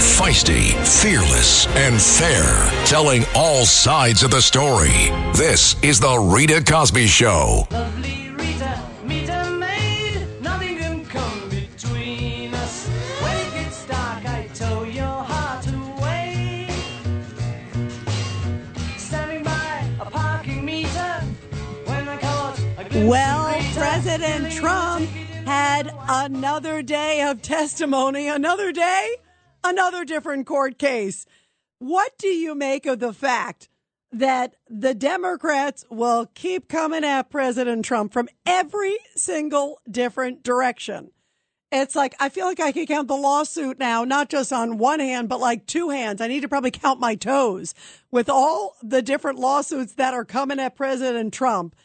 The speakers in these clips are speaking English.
Feisty, fearless, and fair, telling all sides of the story. This is The Rita Cosby Show. Lovely Rita, meet a maid. Nothing can come between us. When it gets dark, I tow your heart away. Standing by a parking meter. When I caught a Well, Rita, President Trump a ticket in had another day of testimony, another day, another different court case. What do you make of the fact that the Democrats will keep coming at President Trump from every single different direction? It's like, I feel like I can count the lawsuit now, not just on one hand, but like two hands. I need to probably count my toes with all the different lawsuits that are coming at President Trump.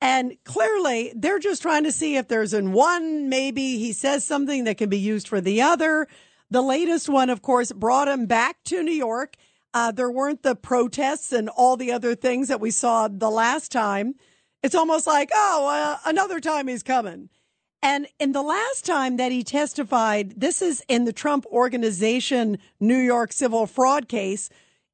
And clearly, they're just trying to see if there's in one, maybe he says something that can be used for the other. The latest one, of course, brought him back to New York. Uh, there weren't the protests and all the other things that we saw the last time. It's almost like, oh, uh, another time he's coming. And in the last time that he testified, this is in the Trump Organization New York civil fraud case.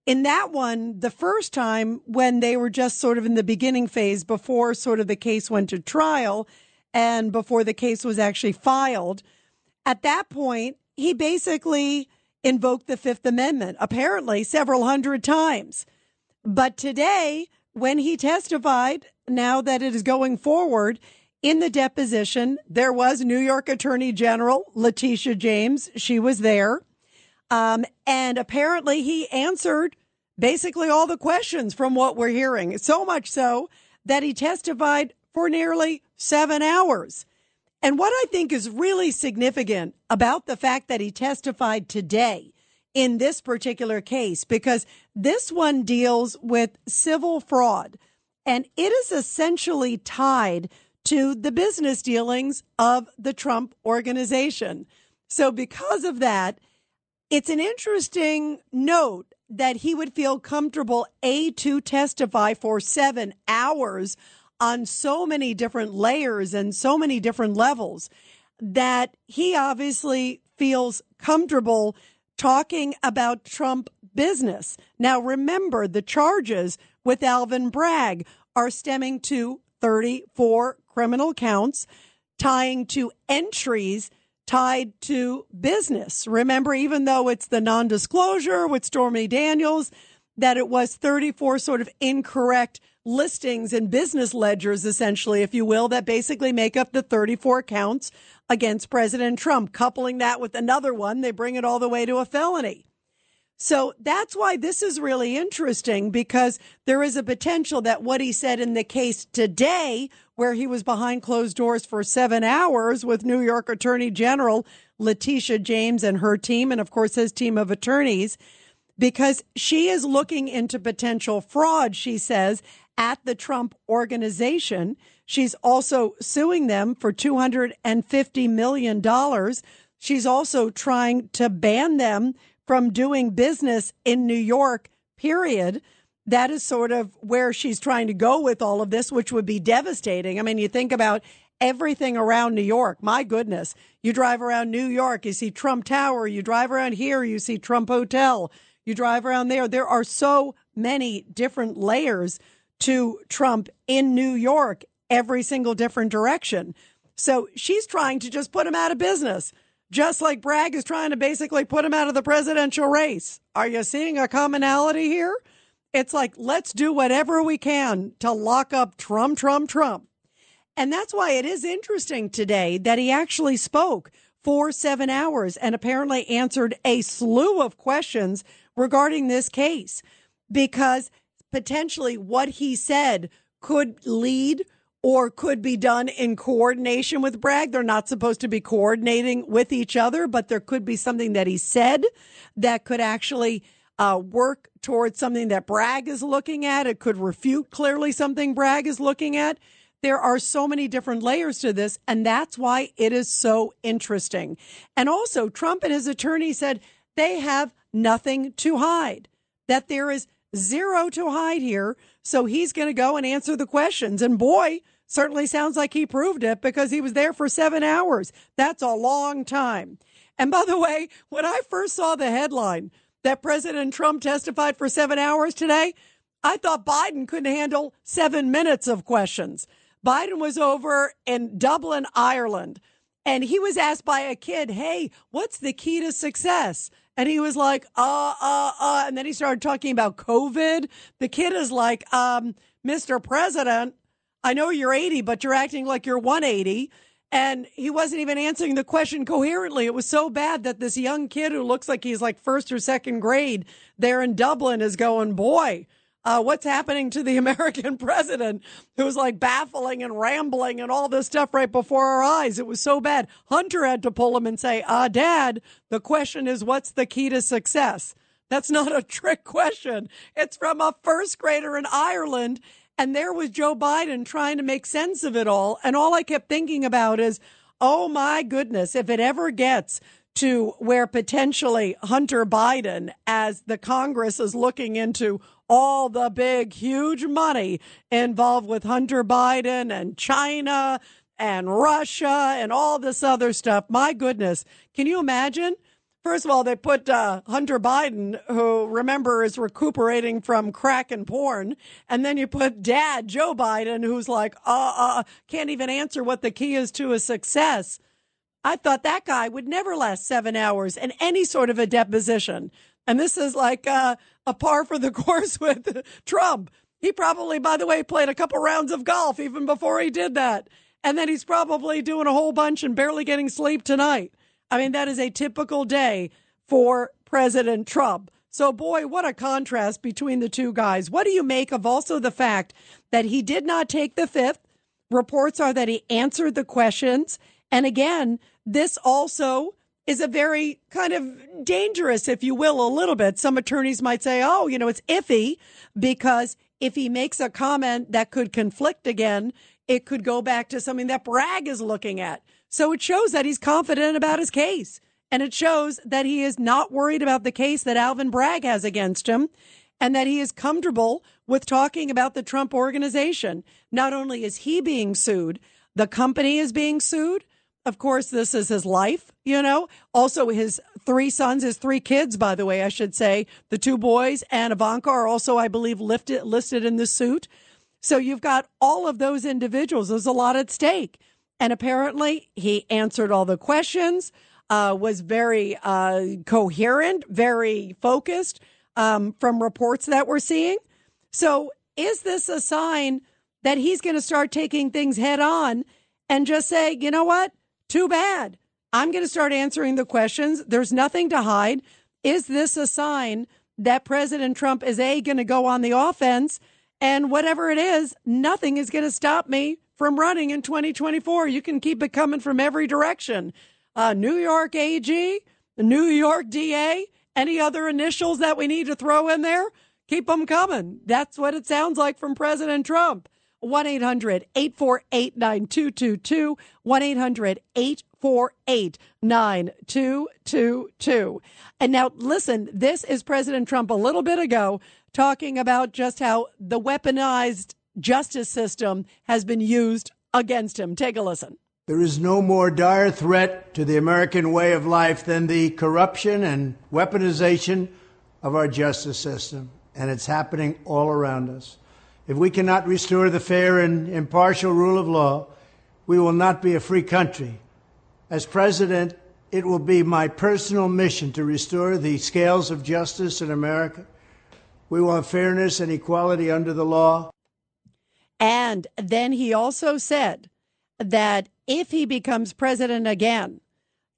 In that one, the first time when they were just sort of in the beginning phase before sort of the case went to trial and before the case was actually filed, at that point, he basically invoked the Fifth Amendment, apparently several hundred times. But today, when he testified, now that it is going forward in the deposition, there was New York Attorney General Letitia James. She was there. Um, and apparently he answered basically all the questions from what we're hearing. So much so that he testified for nearly seven hours. And what I think is really significant about the fact that he testified today in this particular case, because this one deals with civil fraud and it is essentially tied to the business dealings of the Trump organization. So because of that, it's an interesting note that he would feel comfortable a to testify for seven hours on so many different layers and so many different levels that he obviously feels comfortable talking about Trump business. Now, remember the charges with Alvin Bragg are stemming to 34 criminal counts tying to entries tied to business. Remember, even though it's the non disclosure with Stormy Daniels, that it was 34 sort of incorrect listings and business ledgers, essentially, if you will, that basically make up the 34 counts against President Trump. Coupling that with another one, they bring it all the way to a felony. So that's why this is really interesting because there is a potential that what he said in the case today, where he was behind closed doors for seven hours with New York Attorney General Letitia James and her team, and of course his team of attorneys, because she is looking into potential fraud, she says, at the Trump organization. She's also suing them for $250 million. She's also trying to ban them from doing business in New York, period. That is sort of where she's trying to go with all of this, which would be devastating. I mean, you think about everything around New York. My goodness. You drive around New York, you see Trump Tower. You drive around here, you see Trump Hotel. You drive around there. There are so many different layers to Trump in New York, every single different direction. So she's trying to just put him out of business, just like Bragg is trying to basically put him out of the presidential race. Are you seeing a commonality here? It's like, let's do whatever we can to lock up Trump, Trump, Trump. And that's why it is interesting today that he actually spoke for seven hours and apparently answered a slew of questions regarding this case because potentially what he said could lead or could be done in coordination with Bragg. They're not supposed to be coordinating with each other, but there could be something that he said that could actually uh, work towards something that Bragg is looking at. It could refute clearly something Bragg is looking at. There are so many different layers to this, and that's why it is so interesting. And also, Trump and his attorney said they have nothing to hide, that there is zero to hide here. So he's going to go and answer the questions. And boy, certainly sounds like he proved it because he was there for seven hours. That's a long time. And by the way, when I first saw the headline that President Trump testified for seven hours today, I thought Biden couldn't handle seven minutes of questions. Biden was over in Dublin, Ireland, and he was asked by a kid, Hey, what's the key to success? And he was like, uh, uh, uh. And then he started talking about COVID. The kid is like, um, Mr. President, I know you're 80, but you're acting like you're 180. And he wasn't even answering the question coherently. It was so bad that this young kid who looks like he's like first or second grade there in Dublin is going, boy, uh, what's happening to the American president who's like baffling and rambling and all this stuff right before our eyes. It was so bad. Hunter had to pull him and say, uh, dad, the question is, what's the key to success? That's not a trick question. It's from a first grader in Ireland. And there was Joe Biden trying to make sense of it all. And all I kept thinking about is, oh my goodness, if it ever gets to where potentially Hunter Biden, as the Congress is looking into all the big, huge money involved with Hunter Biden and China and Russia and all this other stuff. My goodness. Can you imagine? First of all, they put uh, Hunter Biden, who remember is recuperating from crack and porn, and then you put Dad Joe Biden, who's like, uh, uh, can't even answer what the key is to a success. I thought that guy would never last seven hours in any sort of a deposition. And this is like uh, a par for the course with Trump. He probably, by the way, played a couple rounds of golf even before he did that. And then he's probably doing a whole bunch and barely getting sleep tonight. I mean, that is a typical day for President Trump. So, boy, what a contrast between the two guys. What do you make of also the fact that he did not take the fifth? Reports are that he answered the questions. And again, this also is a very kind of dangerous, if you will, a little bit. Some attorneys might say, oh, you know, it's iffy because if he makes a comment that could conflict again, it could go back to something that Bragg is looking at. So it shows that he's confident about his case. And it shows that he is not worried about the case that Alvin Bragg has against him and that he is comfortable with talking about the Trump organization. Not only is he being sued, the company is being sued. Of course, this is his life, you know. Also, his three sons, his three kids, by the way, I should say, the two boys and Ivanka are also, I believe, lifted, listed in the suit. So you've got all of those individuals. There's a lot at stake. And apparently, he answered all the questions, uh, was very uh, coherent, very focused um, from reports that we're seeing. So, is this a sign that he's going to start taking things head on and just say, you know what? Too bad. I'm going to start answering the questions. There's nothing to hide. Is this a sign that President Trump is A, going to go on the offense? And whatever it is, nothing is going to stop me from running in 2024. You can keep it coming from every direction. Uh, New York AG, New York DA, any other initials that we need to throw in there, keep them coming. That's what it sounds like from President Trump. 1 800 848 9222. 1 800 848 9222. And now, listen, this is President Trump a little bit ago talking about just how the weaponized justice system has been used against him. Take a listen. There is no more dire threat to the American way of life than the corruption and weaponization of our justice system. And it's happening all around us. If we cannot restore the fair and impartial rule of law, we will not be a free country. As president, it will be my personal mission to restore the scales of justice in America. We want fairness and equality under the law. And then he also said that if he becomes president again,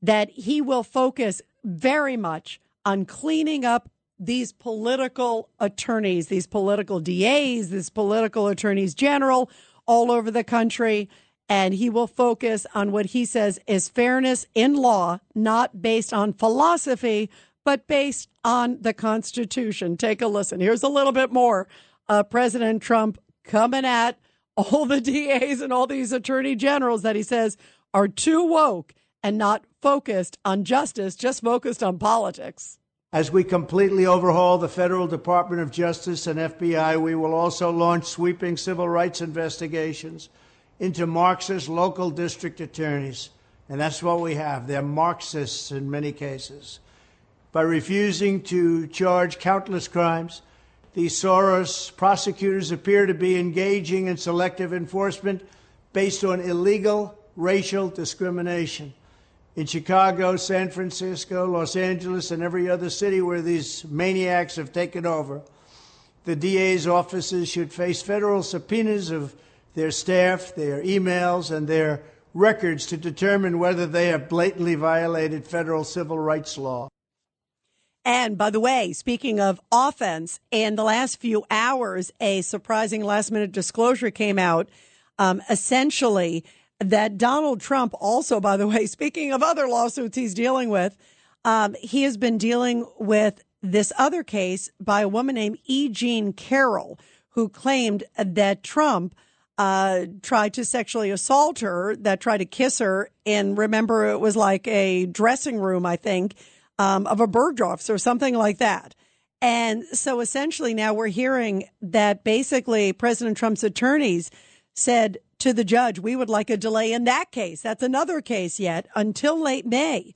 that he will focus very much on cleaning up these political attorneys, these political DAs, these political attorneys general, all over the country. And he will focus on what he says is fairness in law, not based on philosophy, but based on the Constitution. Take a listen. Here's a little bit more. Uh, President Trump coming at all the DAs and all these attorney generals that he says are too woke and not focused on justice, just focused on politics. As we completely overhaul the Federal Department of Justice and FBI, we will also launch sweeping civil rights investigations into Marxist local district attorneys. And that's what we have. They're Marxists in many cases. By refusing to charge countless crimes, these Soros prosecutors appear to be engaging in selective enforcement based on illegal racial discrimination. In Chicago, San Francisco, Los Angeles, and every other city where these maniacs have taken over, the DA's offices should face federal subpoenas of their staff, their emails, and their records to determine whether they have blatantly violated federal civil rights law. And by the way, speaking of offense, in the last few hours, a surprising last minute disclosure came out. Um, essentially, that Donald Trump also, by the way, speaking of other lawsuits he's dealing with, um, he has been dealing with this other case by a woman named E. Jean Carroll, who claimed that Trump uh, tried to sexually assault her, that tried to kiss her. And remember, it was like a dressing room, I think, um, of a Bergdorf's or something like that. And so essentially now we're hearing that basically President Trump's attorneys said to the judge, we would like a delay in that case. That's another case yet until late May.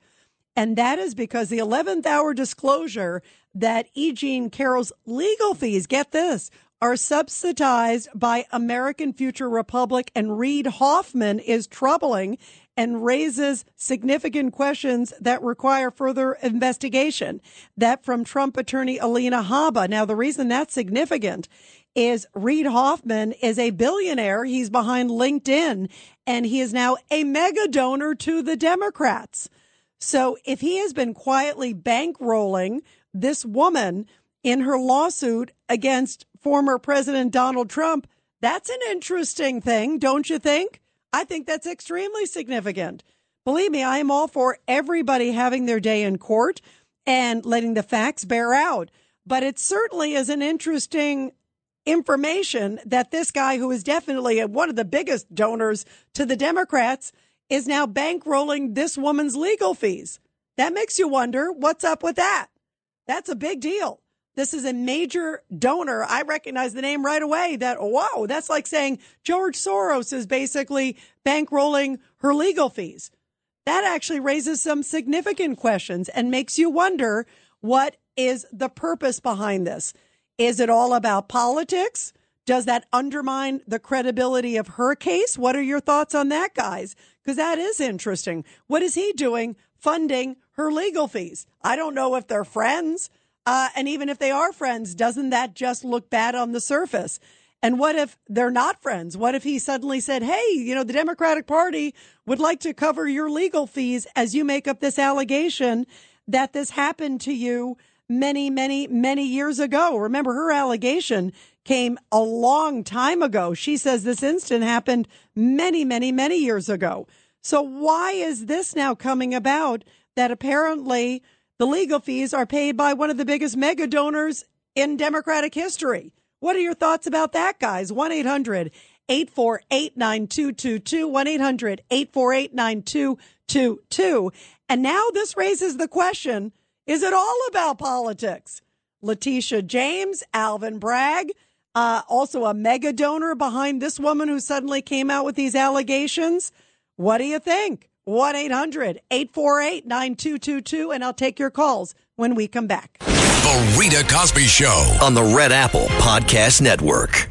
And that is because the 11th hour disclosure that E. Jean Carroll's legal fees, get this, are subsidized by American Future Republic and Reid Hoffman is troubling and raises significant questions that require further investigation. That from Trump attorney Alina Habba. Now, the reason that's significant is Reid Hoffman is a billionaire. He's behind LinkedIn and he is now a mega donor to the Democrats. So if he has been quietly bankrolling this woman in her lawsuit against former President Donald Trump, that's an interesting thing, don't you think? I think that's extremely significant. Believe me, I am all for everybody having their day in court and letting the facts bear out. But it certainly is an interesting information that this guy, who is definitely one of the biggest donors to the Democrats, is now bankrolling this woman's legal fees. That makes you wonder what's up with that. That's a big deal. This is a major donor. I recognize the name right away that, whoa, that's like saying George Soros is basically bankrolling her legal fees. That actually raises some significant questions and makes you wonder what is the purpose behind this? Is it all about politics? Does that undermine the credibility of her case? What are your thoughts on that, guys? Because that is interesting. What is he doing funding her legal fees? I don't know if they're friends. Uh, and even if they are friends, doesn't that just look bad on the surface? And what if they're not friends? What if he suddenly said, Hey, you know, the Democratic Party would like to cover your legal fees as you make up this allegation that this happened to you many, many, many years ago. Remember, her allegation came a long time ago. She says this incident happened many, many, many years ago. So why is this now coming about that apparently the legal fees are paid by one of the biggest mega donors in Democratic history. What are your thoughts about that, guys? 1 800 848 9222. 1 800 848 9222. And now this raises the question is it all about politics? Letitia James, Alvin Bragg, uh, also a mega donor behind this woman who suddenly came out with these allegations. What do you think? 1 800 848 9222, and I'll take your calls when we come back. The Rita Cosby Show on the Red Apple Podcast Network.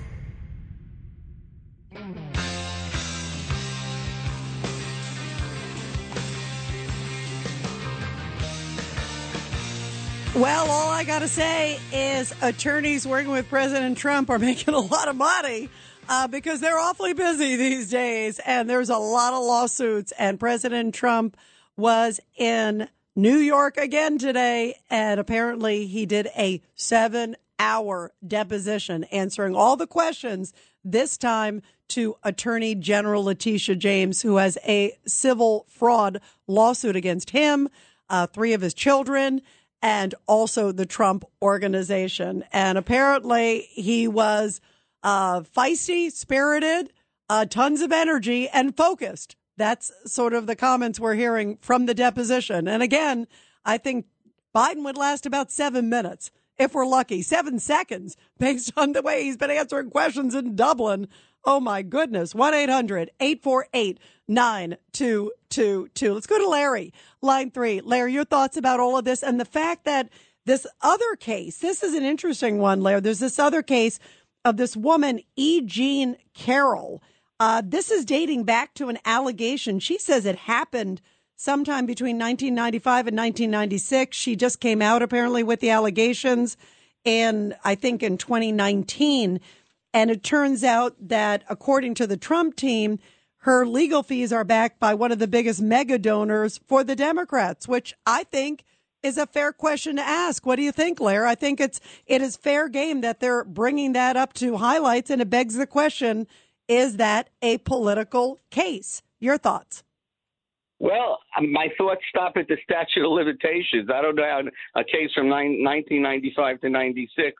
Well, all I got to say is attorneys working with President Trump are making a lot of money uh, because they're awfully busy these days, and there's a lot of lawsuits. And President Trump was in New York again today, and apparently he did a seven hour deposition answering all the questions, this time to Attorney General Letitia James, who has a civil fraud lawsuit against him, uh, three of his children, and also the Trump organization. And apparently he was uh, feisty, spirited, uh, tons of energy, and focused. That's sort of the comments we're hearing from the deposition. And again, I think Biden would last about seven minutes if we're lucky, seven seconds based on the way he's been answering questions in Dublin. Oh my goodness. 1 800 848 9222. Let's go to Larry, line three. Larry, your thoughts about all of this and the fact that this other case, this is an interesting one, Larry. There's this other case of this woman, E. Jean Carroll. Uh, this is dating back to an allegation. She says it happened sometime between 1995 and 1996. She just came out apparently with the allegations, and I think in 2019. And it turns out that according to the Trump team, her legal fees are backed by one of the biggest mega donors for the Democrats, which I think is a fair question to ask. What do you think, Larry? I think it's it is fair game that they're bringing that up to highlights, and it begs the question: Is that a political case? Your thoughts? Well, um, my thoughts stop at the statute of limitations. I don't know how a case from 1995 to 96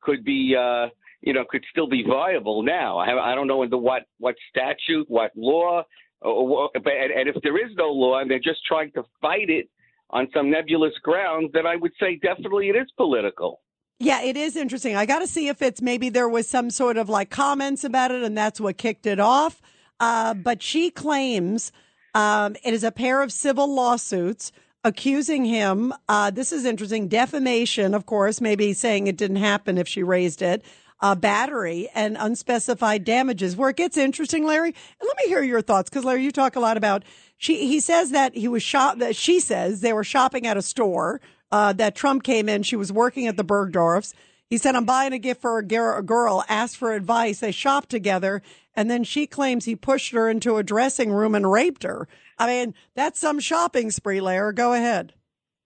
could be, uh, you know, could still be viable now. I, I don't know under what what statute, what law, or, but and, and if there is no law and they're just trying to fight it on some nebulous grounds, then I would say definitely it is political. Yeah, it is interesting. I got to see if it's maybe there was some sort of like comments about it and that's what kicked it off. Uh, but she claims um, it is a pair of civil lawsuits accusing him. Uh, this is interesting. Defamation, of course, maybe saying it didn't happen if she raised it. Uh, battery and unspecified damages. Where it gets interesting, Larry. Let me hear your thoughts because Larry, you talk a lot about. She he says that he was shot. That she says they were shopping at a store. Uh, that Trump came in. She was working at the Bergdorfs. He said, I'm buying a gift for a girl, asked for advice. They shopped together. And then she claims he pushed her into a dressing room and raped her. I mean, that's some shopping spree, Larry. Go ahead.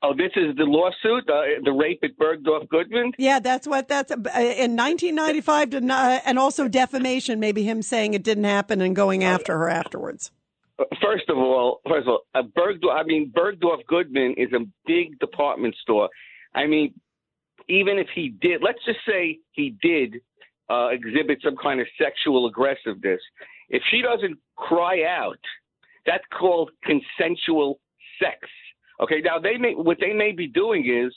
Oh, this is the lawsuit, uh, the rape at Bergdorf Goodman. Yeah, that's what that's uh, in 1995, to, uh, and also defamation. Maybe him saying it didn't happen and going after her afterwards. First of all, first of all, a Bergdorf. I mean, Bergdorf Goodman is a big department store. I mean, even if he did, let's just say he did uh, exhibit some kind of sexual aggressiveness, if she doesn't cry out, that's called consensual sex. Okay, now they may what they may be doing is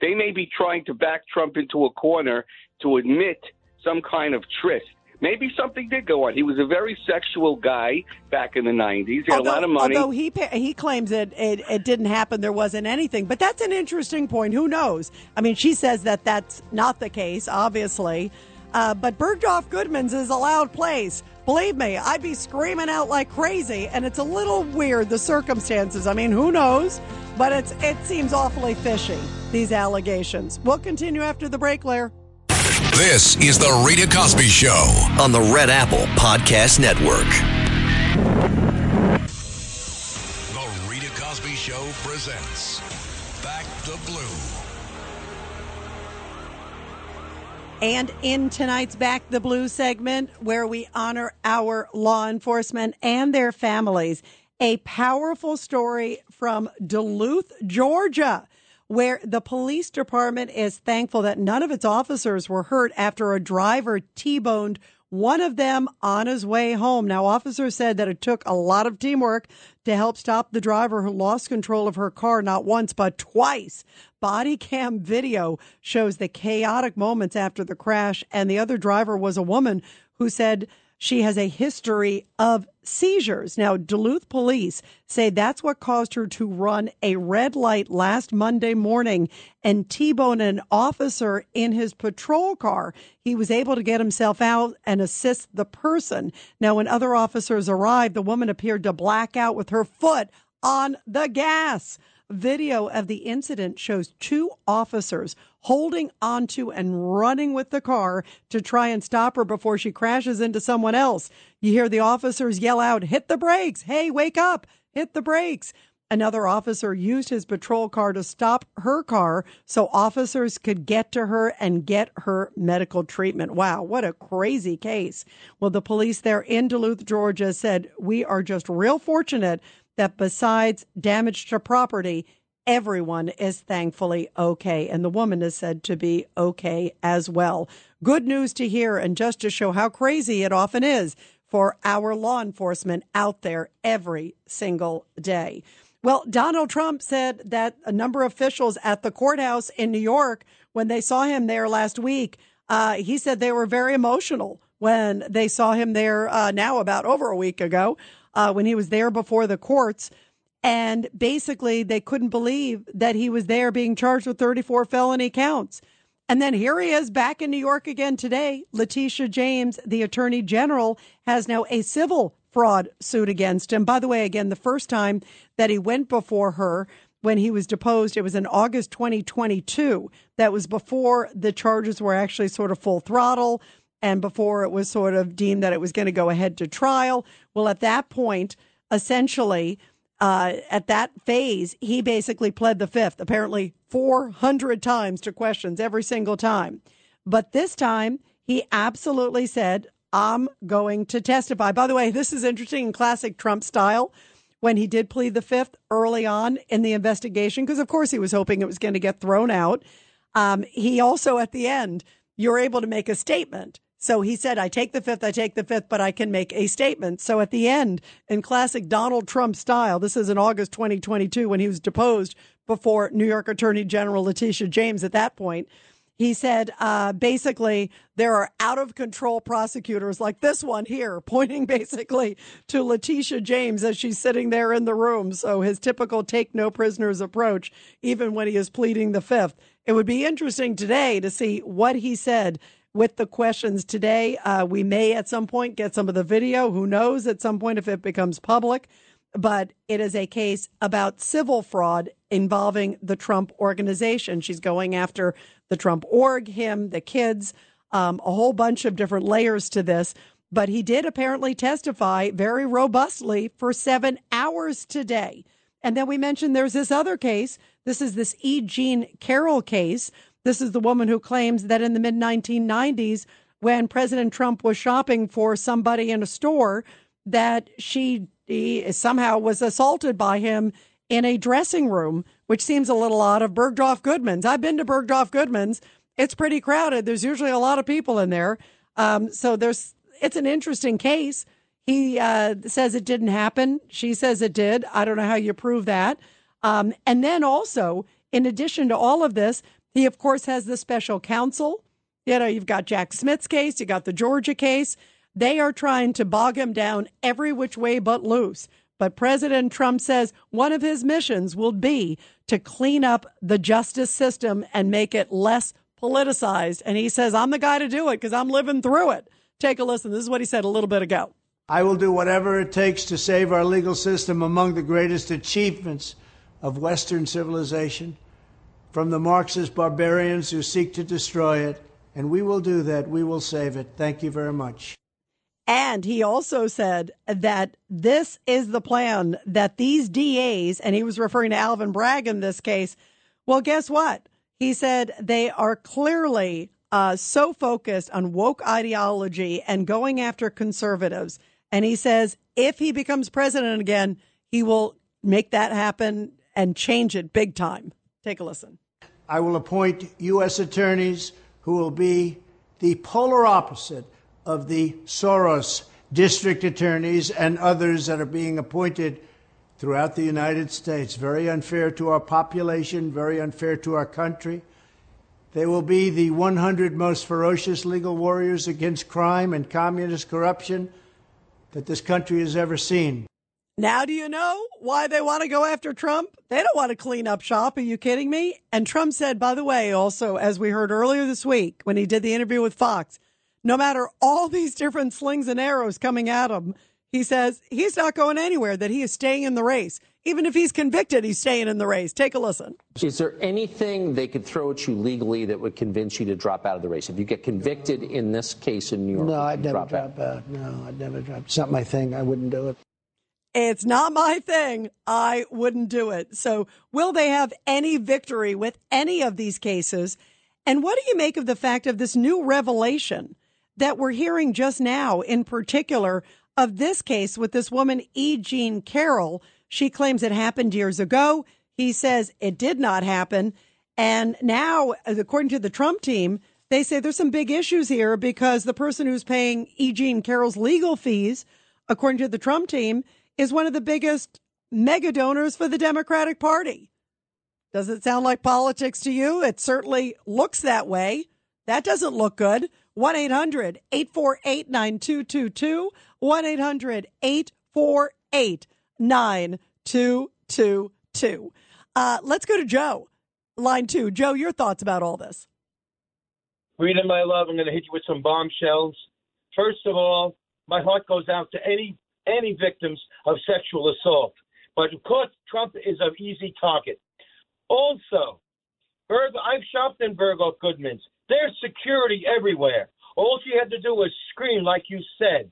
they may be trying to back Trump into a corner to admit some kind of tryst. Maybe something did go on. He was a very sexual guy back in the '90s. He had although, a lot of money. Although he he claims that it it didn't happen, there wasn't anything. But that's an interesting point. Who knows? I mean, she says that that's not the case, obviously. Uh, but Bergdorf Goodman's is a loud place. Believe me, I'd be screaming out like crazy, and it's a little weird the circumstances. I mean, who knows? But it's it seems awfully fishy. These allegations. We'll continue after the break, Lair. This is the Rita Cosby Show on the Red Apple Podcast Network. The Rita Cosby Show presents Back the Blue. And in tonight's Back the Blue segment, where we honor our law enforcement and their families, a powerful story from Duluth, Georgia, where the police department is thankful that none of its officers were hurt after a driver T boned one of them on his way home. Now, officers said that it took a lot of teamwork to help stop the driver who lost control of her car not once, but twice. Body cam video shows the chaotic moments after the crash, and the other driver was a woman who said she has a history of seizures. Now, Duluth police say that's what caused her to run a red light last Monday morning and T-bone an officer in his patrol car. He was able to get himself out and assist the person. Now, when other officers arrived, the woman appeared to black out with her foot on the gas. Video of the incident shows two officers holding onto and running with the car to try and stop her before she crashes into someone else. You hear the officers yell out, hit the brakes. Hey, wake up. Hit the brakes. Another officer used his patrol car to stop her car so officers could get to her and get her medical treatment. Wow, what a crazy case. Well, the police there in Duluth, Georgia said, We are just real fortunate that besides damage to property, everyone is thankfully okay. And the woman is said to be okay as well. Good news to hear, and just to show how crazy it often is for our law enforcement out there every single day. Well, Donald Trump said that a number of officials at the courthouse in New York, when they saw him there last week, uh, he said they were very emotional when they saw him there uh, now about over a week ago, uh, when he was there before the courts. And basically, they couldn't believe that he was there being charged with 34 felony counts. And then here he is back in New York again today. Letitia James, the attorney general, has now a civil fraud suit against him. By the way, again, the first time that he went before her when he was deposed, it was in August 2022. That was before the charges were actually sort of full throttle and before it was sort of deemed that it was going to go ahead to trial. Well, at that point, essentially, uh, at that phase, he basically pled the fifth, apparently 400 times to questions every single time. But this time, he absolutely said, I'm going to testify. By the way, this is interesting in classic Trump style when he did plead the fifth early on in the investigation, because of course he was hoping it was going to get thrown out. Um, he also, at the end, you're able to make a statement. So he said, I take the fifth, I take the fifth, but I can make a statement. So at the end, in classic Donald Trump style, this is in August 2022 when he was deposed before New York Attorney General Letitia James at that point. He said, uh, basically, there are out of control prosecutors like this one here, pointing basically to Letitia James as she's sitting there in the room. So his typical take no prisoners approach, even when he is pleading the fifth. It would be interesting today to see what he said with the questions today. Uh, we may at some point get some of the video. Who knows at some point if it becomes public? But it is a case about civil fraud involving the Trump organization. She's going after the Trump org, him, the kids, um, a whole bunch of different layers to this. But he did apparently testify very robustly for seven hours today. And then we mentioned there's this other case. This is this E. Jean Carroll case this is the woman who claims that in the mid 1990s, when President Trump was shopping for somebody in a store, that she somehow was assaulted by him in a dressing room, which seems a little odd of Bergdorf Goodman's. I've been to Bergdorf Goodman's. It's pretty crowded. There's usually a lot of people in there. Um, so there's, it's an interesting case. He uh, says it didn't happen. She says it did. I don't know how you prove that. Um, and then also, in addition to all of this, he, of course, has the special counsel. You know, you've got Jack Smith's case, you got the Georgia case. They are trying to bog him down every which way but loose. But President Trump says one of his missions will be to clean up the justice system and make it less politicized. And he says, I'm the guy to do it because I'm living through it. Take a listen. This is what he said a little bit ago. I will do whatever it takes to save our legal system among the greatest achievements of Western civilization from the Marxist barbarians who seek to destroy it. And we will do that. We will save it. Thank you very much. And he also said that this is the plan that these DAs, and he was referring to Alvin Bragg in this case. Well, guess what? He said they are clearly uh, so focused on woke ideology and going after conservatives. And he says if he becomes president again, he will make that happen and change it big time. Take a listen. I will appoint U.S. attorneys who will be the polar opposite of the Soros district attorneys and others that are being appointed throughout the United States. Very unfair to our population, very unfair to our country. They will be the 100 most ferocious legal warriors against crime and communist corruption that this country has ever seen. Now, do you know why they want to go after Trump? They don't want to clean up shop. Are you kidding me? And Trump said, by the way, also, as we heard earlier this week when he did the interview with Fox, no matter all these different slings and arrows coming at him, he says he's not going anywhere, that he is staying in the race. Even if he's convicted, he's staying in the race. Take a listen. Is there anything they could throw at you legally that would convince you to drop out of the race? If you get convicted in this case in New York, no, I'd never drop, drop out? out. No, I'd never drop. It's not my thing. I wouldn't do it. It's not my thing. I wouldn't do it. So, will they have any victory with any of these cases? And what do you make of the fact of this new revelation that we're hearing just now, in particular, of this case with this woman, E. Jean Carroll? She claims it happened years ago. He says it did not happen. And now, according to the Trump team, they say there's some big issues here because the person who's paying E. Jean Carroll's legal fees, according to the Trump team, is one of the biggest mega donors for the Democratic Party. Does it sound like politics to you? It certainly looks that way. That doesn't look good. 1 800 848 9222. 1 800 848 9222. Uh, let's go to Joe, line two. Joe, your thoughts about all this? Rita, my love, I'm going to hit you with some bombshells. First of all, my heart goes out to any any victims of sexual assault. But of course, Trump is an easy target. Also, Berg, I've shopped in Bergdorf Goodman's. There's security everywhere. All she had to do was scream, like you said.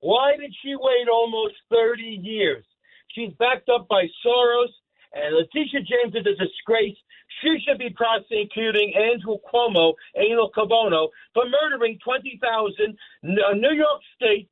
Why did she wait almost 30 years? She's backed up by Soros, and Letitia James is a disgrace. She should be prosecuting Andrew Cuomo, Anal Cabono, for murdering 20,000 New York State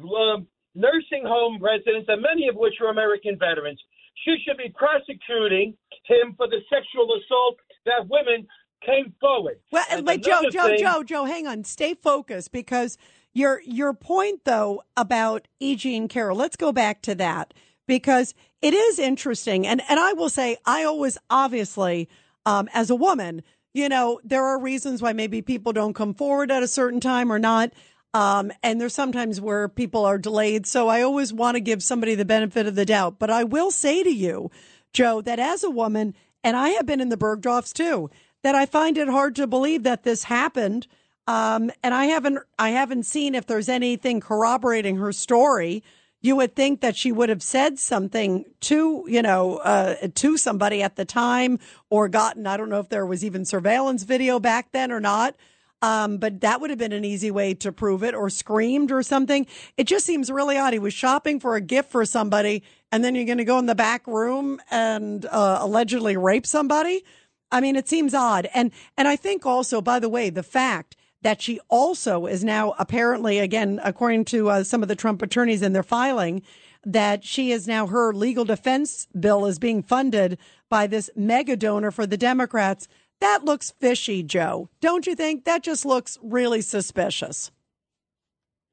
um, nursing home residents, and many of which are American veterans. She should be prosecuting him for the sexual assault that women came forward. Well, And but Joe, Joe, thing- Joe, Joe, hang on. Stay focused because your your point though about E. Jean Carroll. Let's go back to that because it is interesting, and and I will say I always obviously um, as a woman, you know, there are reasons why maybe people don't come forward at a certain time or not. Um, and there's sometimes where people are delayed. So I always want to give somebody the benefit of the doubt. But I will say to you, Joe, that as a woman, and I have been in the Bergdorfs too, that I find it hard to believe that this happened. Um, and I haven't, I haven't seen if there's anything corroborating her story. You would think that she would have said something to, you know, uh, to somebody at the time or gotten, I don't know if there was even surveillance video back then or not. Um, but that would have been an easy way to prove it or screamed or something. It just seems really odd. He was shopping for a gift for somebody and then you're going to go in the back room and uh, allegedly rape somebody. I mean, it seems odd. And, and I think also, by the way, the fact that she also is now apparently, again, according to uh, some of the Trump attorneys in their filing, that she is now her legal defense bill is being funded by this mega donor for the Democrats. That looks fishy, Joe. Don't you think? That just looks really suspicious.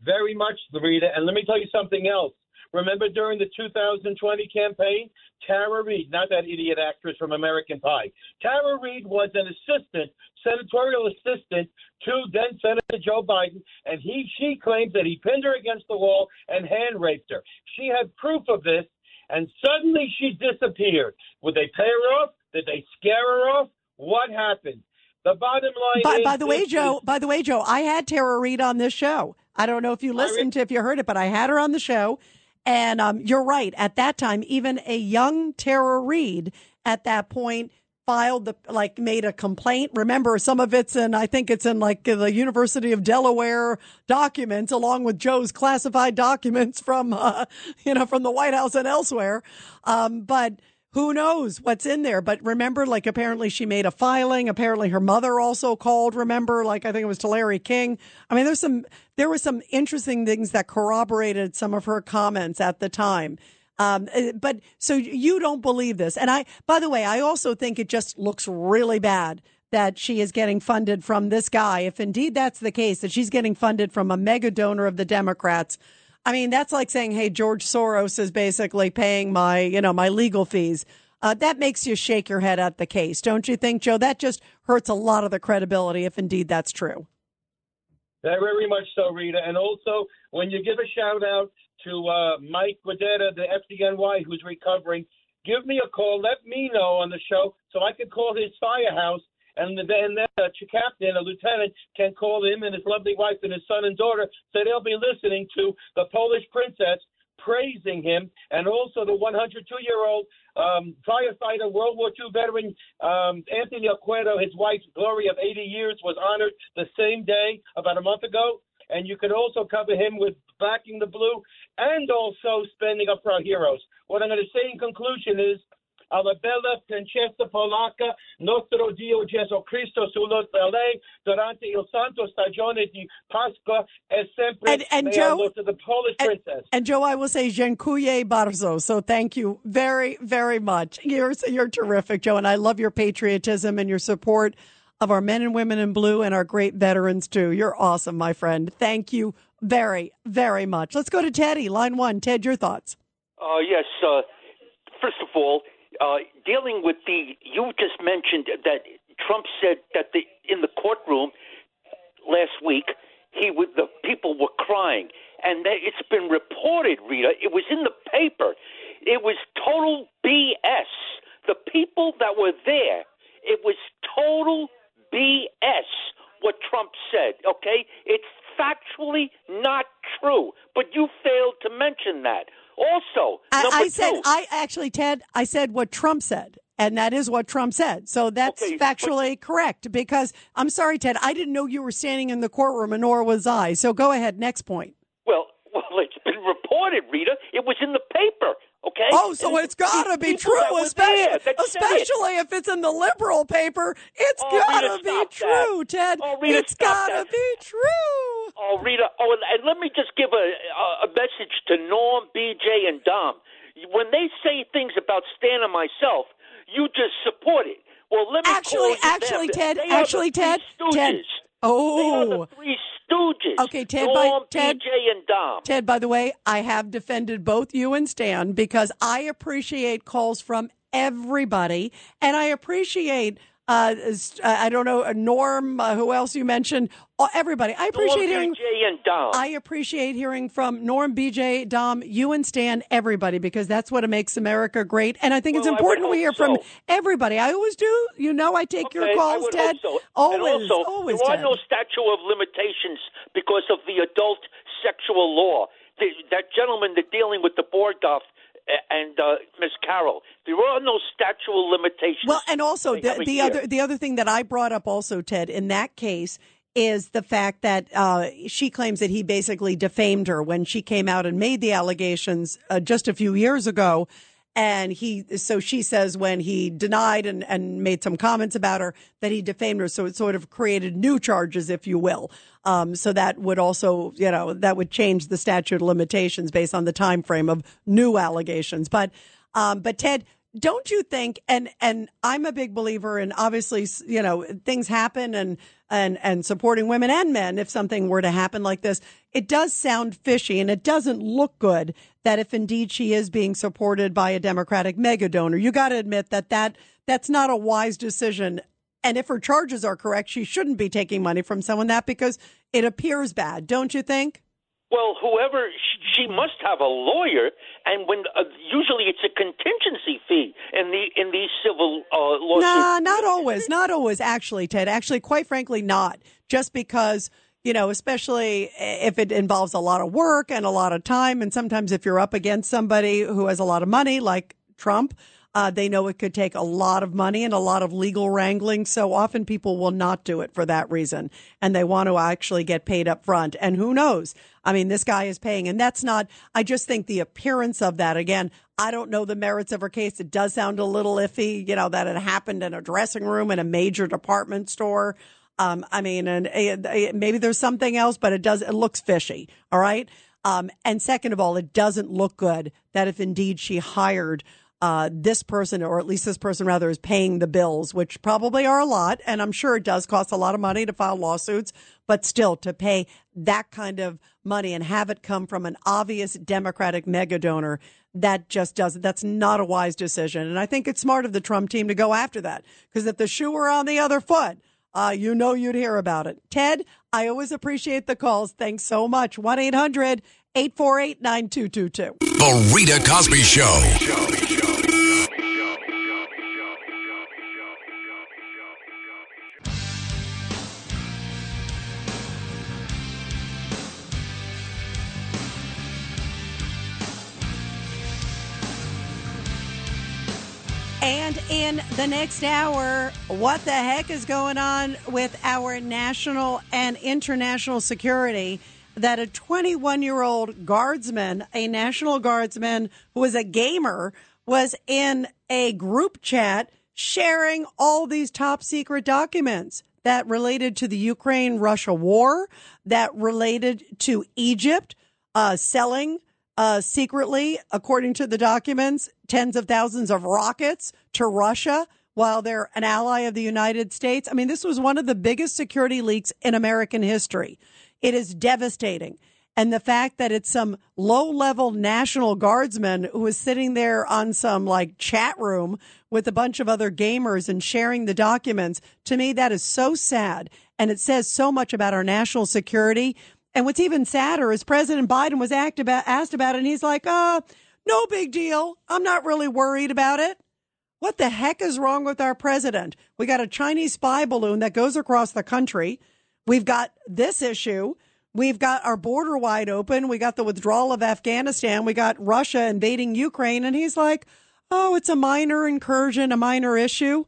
Very much, Rita. And let me tell you something else. Remember during the 2020 campaign, Tara Reade, not that idiot actress from American Pie, Tara Reade was an assistant, senatorial assistant to then Senator Joe Biden, and he she claims that he pinned her against the wall and hand raped her. She had proof of this, and suddenly she disappeared. Would they pay her off? Did they scare her off? What happened? The bottom line By, is by the way, Joe, is- by the way, Joe, I had Tara Reade on this show. I don't know if you listened to, if you heard it, but I had her on the show. And um, you're right. At that time, even a young Tara Reade at that point filed the, like, made a complaint. Remember, some of it's in, I think it's in like the University of Delaware documents, along with Joe's classified documents from, uh, you know, from the White House and elsewhere. Um, but who knows what's in there? But remember, like apparently she made a filing. Apparently her mother also called. Remember, like I think it was to Larry King. I mean, there's some there were some interesting things that corroborated some of her comments at the time. Um, eh, but so you don't believe this, and I. By the way, I also think it just looks really bad that she is getting funded from this guy. If indeed that's the case, that she's getting funded from a mega donor of the Democrats. I mean, that's like saying, "Hey, George Soros is basically paying my, you know, my legal fees." Uh, that makes you shake your head at the case, don't you think, Joe? That just hurts a lot of the credibility, if indeed that's true. Very, much so, Rita. And also, when you give a shout out to uh, Mike Guadetta, the FDNY, who's recovering, give me a call. Let me know on the show so I can call his firehouse. And then a captain, a lieutenant, can call him and his lovely wife and his son and daughter, so they'll be listening to the Polish princess praising him, and also the 102-year-old um, firefighter, World War II veteran um, Anthony Aquedo, his wife Gloria of 80 years, was honored the same day about a month ago. and you could also cover him with backing the blue and also spending up for our heroes. What I'm going to say in conclusion is. Alla bella Francesca Polacca, nostro Dio Gesù Cristo sullo lei durante il santo stagione di Pasqua e sempre And- and may Joe- I to the Polish princess. And Joe, I will say dziękuję bardzo. So thank you very, very much. You're you're terrific, Joe, and I love your patriotism and your support of our men and women in blue and our great veterans too. You're awesome, my friend. Thank you very, very much. Let's go to Teddy, line one. Ted, your thoughts. Uh, yes. Uh, first of all, uh, dealing with the you just mentioned that Trump said that the in the courtroom last week he would the people were crying, and that it's been reported, Rita. It was in the paper. It was total BS. The people that were there, it was total BS. What Trump said. Okay, it's factually not true, but you failed to mention that. Also, I, I said, two, I actually, Ted, I said what Trump said. And that is what Trump said. So that's Okay, but- factually correct because I'm sorry, Ted, I didn't know you were standing in the courtroom and nor was I. So go ahead. Next point. Well, well, it's been reported, Rita. It was in the paper. Okay. Oh, so And it's got to be true, especially, there that it. especially if it's in the liberal paper. It's Oh, got to be true, that. Ted. Oh, Rita, it's got to be true. Oh, Rita. Oh, and, let me just give a, a a message to Norm, BJ, and Dom. When they say things about Stan and myself, you just support it. Well, let me Actually, call actually, them. Ted, They actually, Ted, Ted. Oh. They are the oh. Three Stooges. Okay, Ted, by- Ted- BJ, and Dom. Ted, by the way, I have defended both you and Stan because I appreciate calls from everybody, and I appreciate. Uh, I don't know, uh, Norm, uh, who else you mentioned? Uh, everybody. I appreciate Norm, hearing. BJ, and Dom. I appreciate hearing from Norm, BJ, Dom, you and Stan, everybody, because that's what makes America great. And I think it's Well, I would important we hear hope from everybody. I always do. You know, I take your Okay, I calls, Ted. so. Always, also, always, there are no statute of limitations because of the adult sexual law. The, that gentleman that's dealing with the Bergdorf and uh, Miss Carroll, there are no statute of limitations. Well, and also the, the other the other thing that I brought up also, Ted, in that case is the fact that uh, she claims that he basically defamed her when she came out and made the allegations uh, just a few years ago. And he, so she says when he denied and, and made some comments about her that he defamed her. So it sort of created new charges, if you will. Um, so that would also, you know, that would change the statute of limitations based on the time frame of new allegations. But, um, but Ted, don't you think and and I'm a big believer in obviously you know things happen and and and supporting women and men if something were to happen like this. It does sound fishy and it doesn't look good that if indeed she is being supported by a democratic mega donor you got to admit that that that's not a wise decision. And if her charges are correct she shouldn't be taking money from someone that because it appears bad don't you think Well, whoever she must have a lawyer, and when uh, usually it's a contingency fee in the in these civil uh, lawsuits. Nah, not always. Not always, actually, Ted. Actually, quite frankly, not. Just because, you know, especially if it involves a lot of work and a lot of time. And sometimes if you're up against somebody who has a lot of money, like Trump, uh, they know it could take a lot of money and a lot of legal wrangling. So often people will not do it for that reason. And they want to actually get paid up front. And who knows? I mean, this guy is paying. And that's not, I just think the appearance of that, again, I don't know the merits of her case. It does sound a little iffy, you know, that it happened in a dressing room in a major department store. Um, I mean, and uh, maybe there's something else, but it does, it looks fishy. All right. Um, and second of all, it doesn't look good that if indeed she hired uh, this person, or at least this person rather, is paying the bills, which probably are a lot. And I'm sure it does cost a lot of money to file lawsuits, but still to pay that kind of money and have it come from an obvious Democratic mega donor, that just doesn't, that's not a wise decision. And I think it's smart of the Trump team to go after that because if the shoe were on the other foot, uh, you know you'd hear about it. Ted, I always appreciate the calls. Thanks so much. 1 800 848 9222. The Rita Cosby Show. And in the next hour, what the heck is going on with our national and international security? that a 21 year old guardsman, a National Guardsman who was a gamer, was in a group chat sharing all these top secret documents that related to the Ukraine Russia war, that related to Egypt uh, selling uh, secretly, according to the documents, tens of thousands of rockets to Russia while they're an ally of the United States. I mean, this was one of the biggest security leaks in American history. It is devastating. And the fact that it's some low level National Guardsman who is sitting there on some like chat room with a bunch of other gamers and sharing the documents, to me, that is so sad. And it says so much about our national security. And what's even sadder is President Biden was asked about, asked about it, and he's like, uh, no big deal. I'm not really worried about it. What the heck is wrong with our president? We got a Chinese spy balloon that goes across the country. We've got this issue. We've got our border wide open. We got the withdrawal of Afghanistan. We got Russia invading Ukraine. And he's like, oh, it's a minor incursion, a minor issue.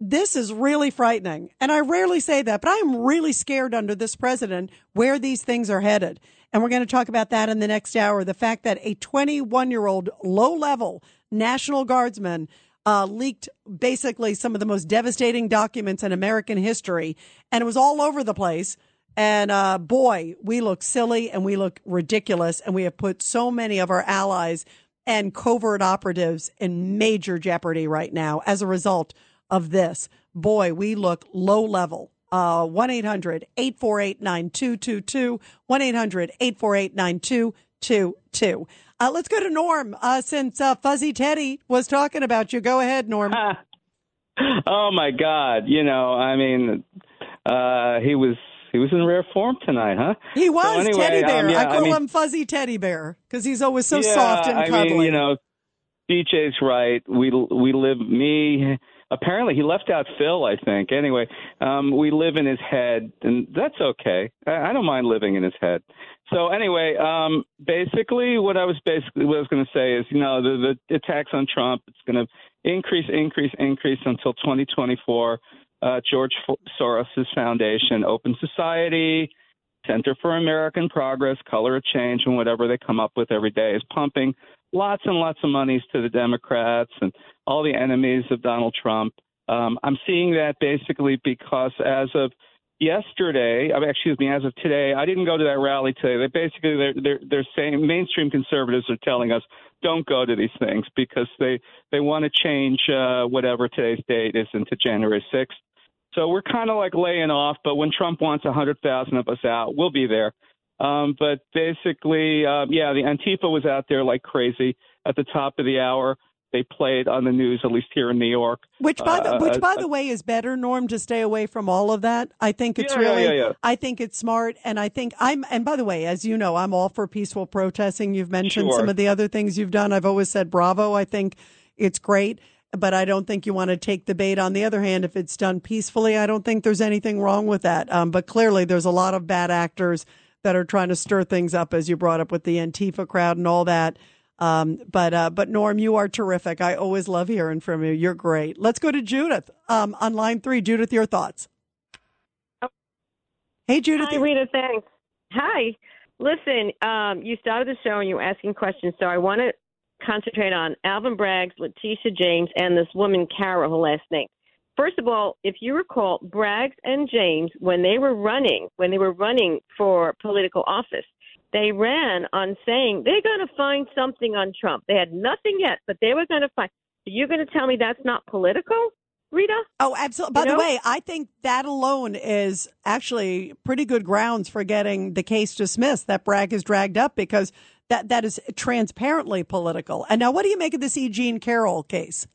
This is really frightening. And I rarely say that, but I'm really scared under this president where these things are headed. And we're going to talk about that in the next hour. The fact that a 21 year old low level National Guardsman uh, leaked basically some of the most devastating documents in American history. And it was all over the place. And uh, boy, we look silly and we look ridiculous. And we have put so many of our allies and covert operatives in major jeopardy right now as a result of this. Boy, we look low level. Uh, 1 800 848 9222. 1 800 848 9222. Uh, let's go to Norm uh, since uh, Fuzzy Teddy was talking about you. Go ahead, Norm. oh, my God. You know, I mean, uh, he was he was in rare form tonight, huh? He was So anyway, Teddy Bear. um, yeah, I call I mean, him Fuzzy Teddy Bear because he's always so yeah, soft and I cuddly. mean, you know, DJ's right. We we live me. Apparently, he left out Phil. I think. Anyway, um, we live in his head, and that's okay. I, I don't mind living in his head. So anyway, um, basically, what I was basically what I was going to say is, you know, the, the attacks on Trump, it's going to increase, increase, increase until 2024. Uh, George Soros' foundation, Open Society, Center for American Progress, Color of Change, and whatever they come up with every day is pumping lots and lots of monies to the Democrats and all the enemies of Donald Trump. Um, I'm seeing that basically because as of yesterday, excuse me, as of today, I didn't go to that rally today. They basically they're they're, they're saying mainstream conservatives are telling us don't go to these things because they they want to change uh, whatever today's date is into January 6th. So we're kind of like laying off, but when Trump wants a 100,000 of us out, we'll be there. Um, but basically, um, yeah, the Antifa was out there like crazy at the top of the hour. They played on the news, at least here in New York. Which by the Uh, which by uh, the way is better, Norm, to stay away from all of that. I think it's yeah, really yeah, yeah. I think it's smart and I think I'm and by the way, as you know, I'm all for peaceful protesting. You've mentioned Sure. some of the other things you've done. I've always said bravo. I think it's great. But I don't think you want to take the bait. On the other hand, if it's done peacefully, I don't think there's anything wrong with that. Um, but clearly, there's a lot of bad actors that are trying to stir things up, as you brought up with the Antifa crowd and all that. Um, but uh, but Norm, you are terrific. I always love hearing from you. You're great. Let's go to Judith um, on line three. Judith, your thoughts. Hey, Judith. Hi, Rita. Thanks. Hi. Listen, um, you started the show and you were asking questions, so I want to concentrate on Alvin Braggs, Letitia James, and this woman, Carroll, her last name. First of all, if you recall, Braggs and James, when they were running, when they were running for political office, they ran on saying they're going to find something on Trump. They had nothing yet, but they were going to find. You're going to tell me that's not political, Rita? Oh, absolutely. By You the way, I think that alone is actually pretty good grounds for getting the case dismissed that Bragg is dragged up because that, that is transparently political. And now, what do you make of this E. Jean Carroll case?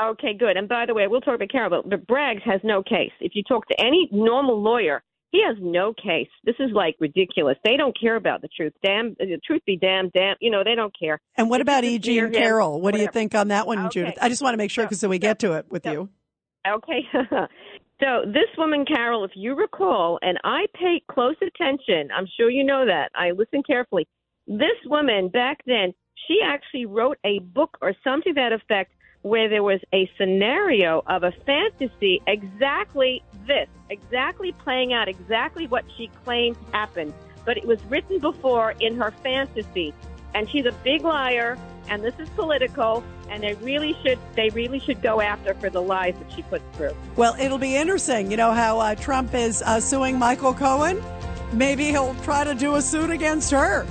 Okay, good. And by the way, we'll talk about Carroll, but, but Braggs has no case. If you talk to any normal lawyer, he has no case. This is like ridiculous. They don't care about the truth. Damn, uh, the truth be damned, damn. You know, they don't care. And what They about just E. Carroll? Jean him, Carroll? What do you think on that one, Okay. Judith? I just want to make sure because so we get to it with you. Okay. so this woman, Carroll, if you recall, and I pay close attention, I'm sure you know that. I listen carefully. This woman back then, she actually wrote a book or something to that effect where there was a scenario of a fantasy exactly this, exactly playing out exactly what she claimed happened but it was written before in her fantasy. And she's a big liar, and this is political, and they really should they really should go after for the lies that she puts through. Well, it'll be interesting. You know how uh, Trump is uh, suing Michael Cohen? Maybe he'll try to do a suit against her.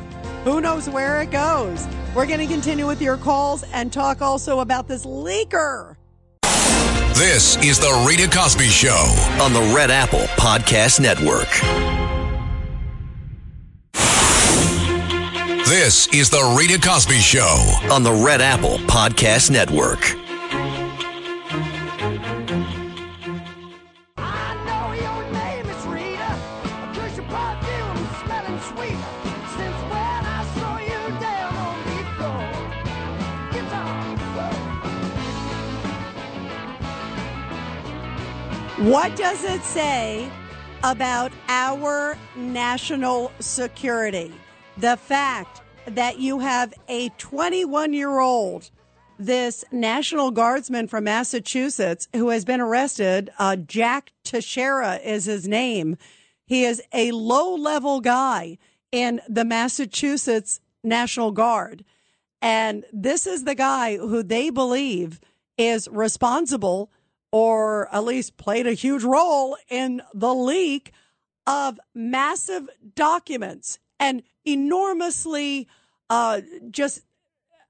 Who knows where it goes? We're going to continue with your calls and talk also about this leaker. This is The Rita Cosby Show. on the Red Apple Podcast Network. This is The Rita Cosby Show. On the Red Apple Podcast Network. What does it say about our national security? The fact that you have a 21 year old, this National Guardsman from Massachusetts, who has been arrested. Uh, Jack Teixeira is his name. He is a low level guy in the Massachusetts National Guard. And this is the guy who they believe is responsible or at least played a huge role in the leak of massive documents and enormously uh, just,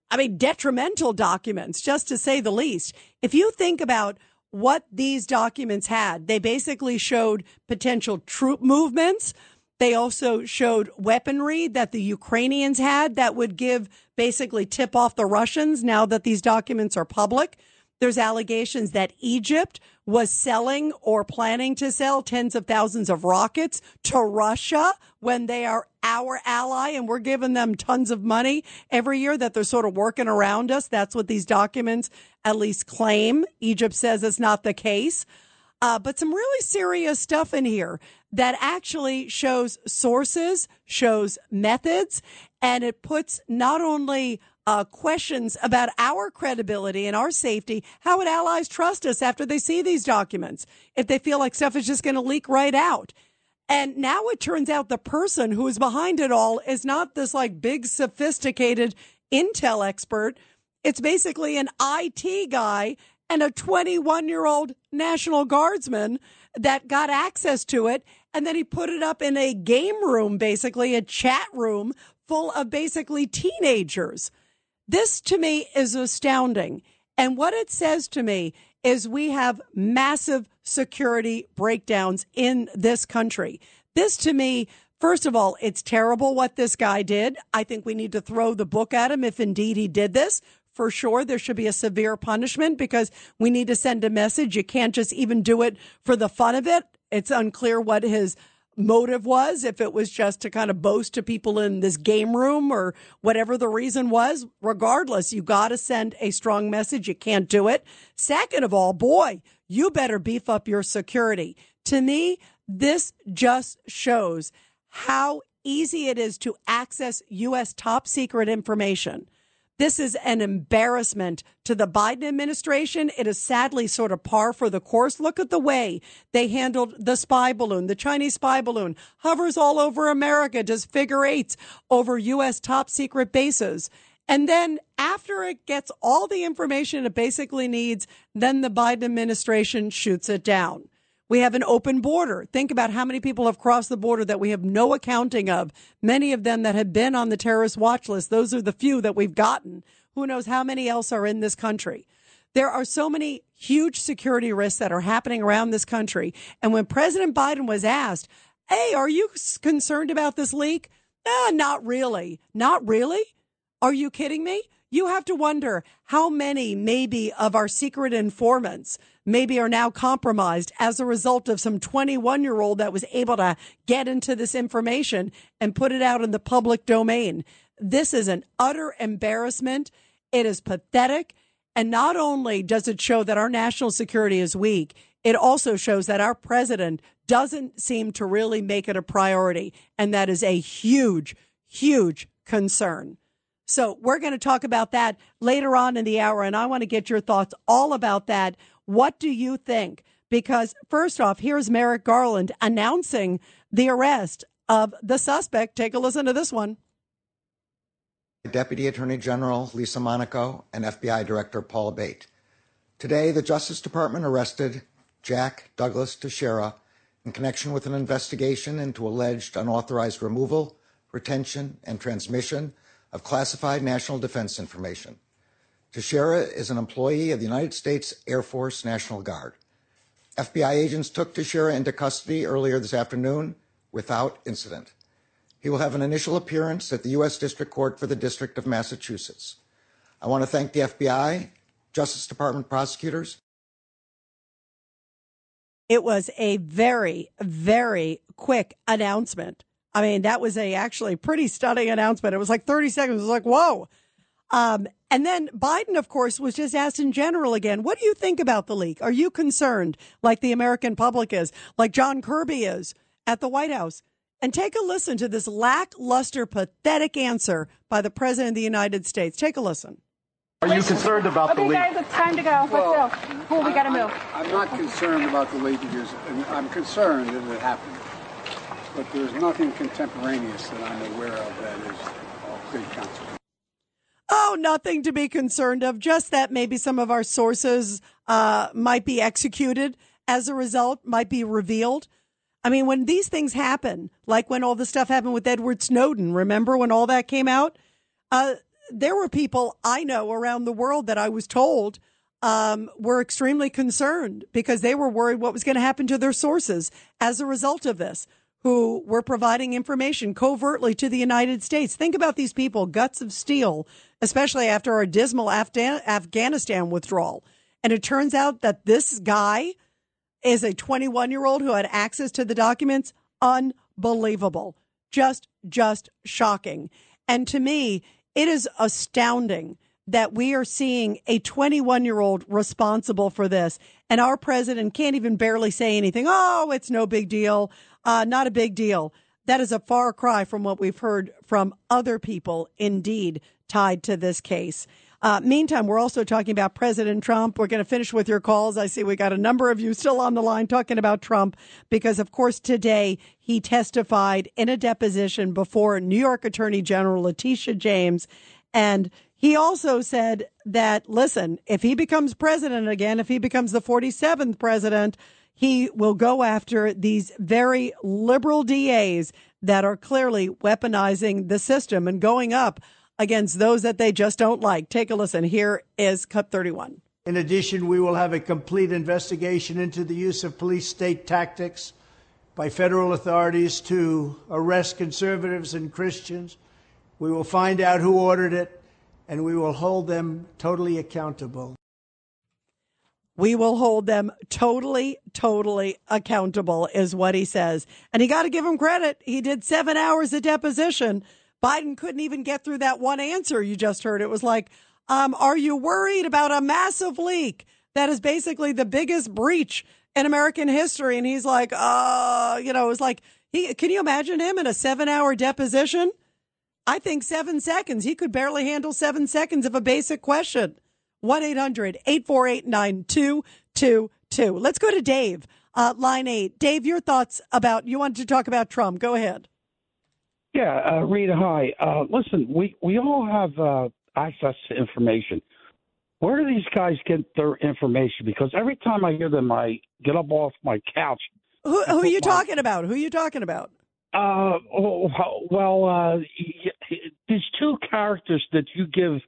I mean, detrimental documents, just to say the least. If you think about what these documents had, they basically showed potential troop movements. They also showed weaponry that the Ukrainians had that would give basically tip off the Russians now that these documents are public. There's allegations that Egypt was selling or planning to sell tens of thousands of rockets to Russia when they are our ally and we're giving them tons of money every year that they're sort of working around us. That's what these documents at least claim. Egypt says it's not the case. Uh, but some really serious stuff in here that actually shows sources, shows methods, and it puts not only uh, questions about our credibility and our safety. How would allies trust us after they see these documents if they feel like stuff is just going to leak right out? And now it turns out the person who is behind it all is not this like big sophisticated intel expert. It's basically an IT guy and a 21 year old National Guardsman that got access to it. And then he put it up in a game room, basically a chat room full of basically teenagers. This to me is astounding. And what it says to me is we have massive security breakdowns in this country. This to me, first of all, it's terrible what this guy did. I think we need to throw the book at him if indeed he did this. For sure, there should be a severe punishment because we need to send a message. You can't just even do it for the fun of it. It's unclear what his motive was, if it was just to kind of boast to people in this game room or whatever the reason was. Regardless, you got to send a strong message. You can't do it. Second of all, boy, you better beef up your security. To me, this just shows how easy it is to access U.S. top secret information. This is an embarrassment to the Biden administration. It is sadly sort of par for the course. Look at the way they handled the spy balloon. The Chinese spy balloon hovers all over America, does figure eights over U.S. top secret bases. And then after it gets all the information it basically needs, then the Biden administration shoots it down. We have an open border. Think about how many people have crossed the border that we have no accounting of. Many of them that have been on the terrorist watch list. Those are the few that we've gotten. Who knows how many else are in this country? There are so many huge security risks that are happening around this country. And when President Biden was asked, Hey, are you concerned about this leak? Ah, not really. Not really? Are you kidding me? You have to wonder how many maybe of our secret informants maybe are now compromised as a result of some 21 year old that was able to get into this information and put it out in the public domain. This is an utter embarrassment. It is pathetic. And not only does it show that our national security is weak, it also shows that our president doesn't seem to really make it a priority. And that is a huge, huge concern. So we're going to talk about that later on in the hour. And I want to get your thoughts all about that. What do you think? Because first off, here's Merrick Garland announcing the arrest of the suspect. Take a listen to this one. Deputy Attorney General Lisa Monaco and FBI Director Paul Abbate. Today, the Justice Department arrested Jack Douglas Teixeira in connection with an investigation into alleged unauthorized removal, retention, and transmission of classified national defense information. Teixeira is an employee of the United States Air Force National Guard. FBI agents took Teixeira into custody earlier this afternoon without incident. He will have an initial appearance at the U.S. District Court for the District of Massachusetts. I want to thank the FBI, Justice Department prosecutors, It was a very, very quick announcement. I mean, that was a actually pretty stunning announcement. It was like 30 seconds. It was like, whoa. Um, and then Biden, of course, was just asked in general again, what do you think about the leak? Are you concerned like the American public is, like John Kirby is at the White House? And take a listen to this lackluster, pathetic answer by the President of the United States. Take a listen. Are you concerned about the Okay, leak? guys, it's time to go. Let's go. Cool, we gotta move. I'm not concerned about the leakages. and I'm concerned that it happened. But there's nothing contemporaneous that I'm aware of that is of great consequence. Oh, nothing to be concerned of. Just that maybe some of our sources uh, might be executed as a result, might be revealed. I mean, when these things happen, like when all the stuff happened with Edward Snowden, remember when all that came out? Uh, there were people I know around the world that I was told um, were extremely concerned because they were worried what was going to happen to their sources as a result of this, who were providing information covertly to the United States. Think about these people, guts of steel, especially after our dismal Afghan- Afghanistan withdrawal. And it turns out that this guy is a 21 year old who had access to the documents. Unbelievable. Just, just shocking. And to me, it is astounding that we are seeing a 21 year old responsible for this. And our president can't even barely say anything. Oh, it's no big deal. Uh, not a big deal. That is a far cry from what we've heard from other people, indeed, tied to this case. Uh, meantime, we're also talking about President Trump. We're going to finish with your calls. I see we got a number of you still on the line talking about Trump because, of course, today he testified in a deposition before New York Attorney General Letitia James. And he also said that, listen, if he becomes president again, if he becomes the 47th president, he will go after these very liberal DAs that are clearly weaponizing the system and going up against those that they just don't like. Take a listen. Here is Cut 31. In addition, we will have a complete investigation into the use of police state tactics by federal authorities to arrest conservatives and Christians. We will find out who ordered it, and we will hold them totally accountable. We will hold them totally, totally accountable, is what he says. And you got to give him credit. He did seven hours of deposition. Biden couldn't even get through that one answer you just heard. It was like, um, are you worried about a massive leak that is basically the biggest breach in American history? And he's like, uh, you know, it was like, he, can you imagine him in a seven hour deposition? I think seven seconds. He could barely handle seven seconds of a basic question. 1 800 848 9222. Let's go to Dave, uh, line eight. Dave, your thoughts about, you wanted to talk about Trump. Go ahead. Yeah, uh, Rita, hi. Uh, listen, we, we all have uh, access to information. Where do these guys get their information? Because every time I hear them, I get up off my couch. Who, who are you talking about? Who are you talking about? Uh, oh, well, uh, these two characters that you give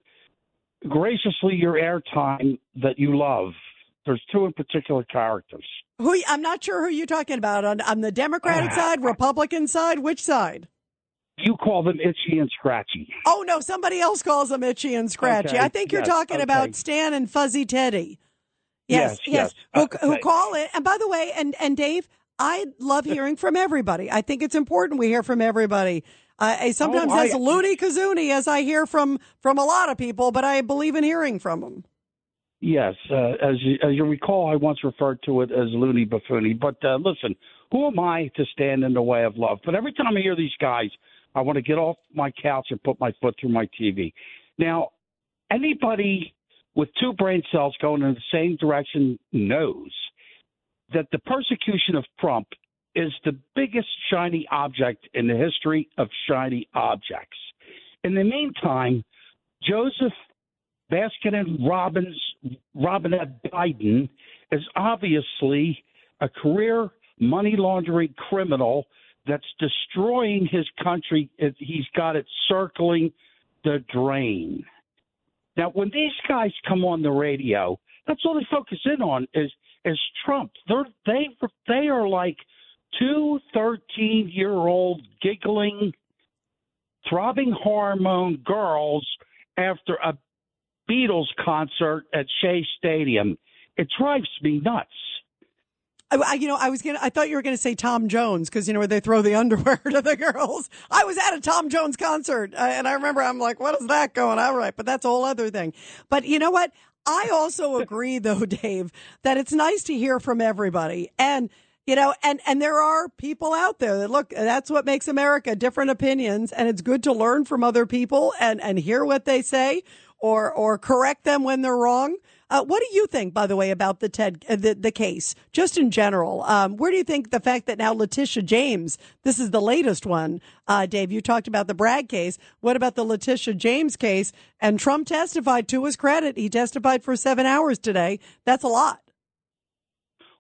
graciously your airtime that you love. There's two in particular characters. Who I'm not sure who you're talking about on on the Democratic side, Republican side, which side? You call them itchy and scratchy. Oh no, somebody else calls them itchy and scratchy. Okay, I think you're yes, talking okay. about Stan and Fuzzy Teddy. Yes, Yes, yes. yes. Who, who call it? And by the way, and and Dave, I love hearing from everybody. I think it's important we hear from everybody. Uh, I sometimes Oh, I- as loony kazuni as I hear from from a lot of people, but I believe in hearing from them. Yes, uh, as you, as you recall, I once referred to it as loony buffoony. But uh, listen, who am I to stand in the way of love? But every time I hear these guys, I want to get off my couch and put my foot through my TV. Now, anybody with two brain cells going in the same direction knows that the persecution of Trump is the biggest shiny object in the history of shiny objects. In the meantime, Joseph Baskin and Robbins Robinette Biden is obviously a career money laundering criminal that's destroying his country. He's got it circling the drain. Now, when these guys come on the radio, that's all they focus in on is is Trump. They're they they are like two 13 year old giggling, throbbing hormone girls after a Beatles concert at Shea Stadium. It drives me nuts. I, I- you know, I was gonna. I thought you were gonna say Tom Jones because you know where they throw the underwear to the girls. I was at a Tom Jones concert, uh, and I remember I'm like, "What is that going?" All right, but that's a whole other thing. But you know what? I also agree, though, Dave, that it's nice to hear from everybody, and you know, and and there are people out there that look. That's what makes America different opinions, and it's good to learn from other people and and hear what they say or or correct them when they're wrong. Uh, what do you think, by the way, about the Ted uh, the the case, just in general? Um, where do you think the fact that now Letitia James, this is the latest one, uh, Dave? You talked about the Bragg case. What about the Letitia James case? And Trump testified to his credit. He testified for seven hours today. That's a lot.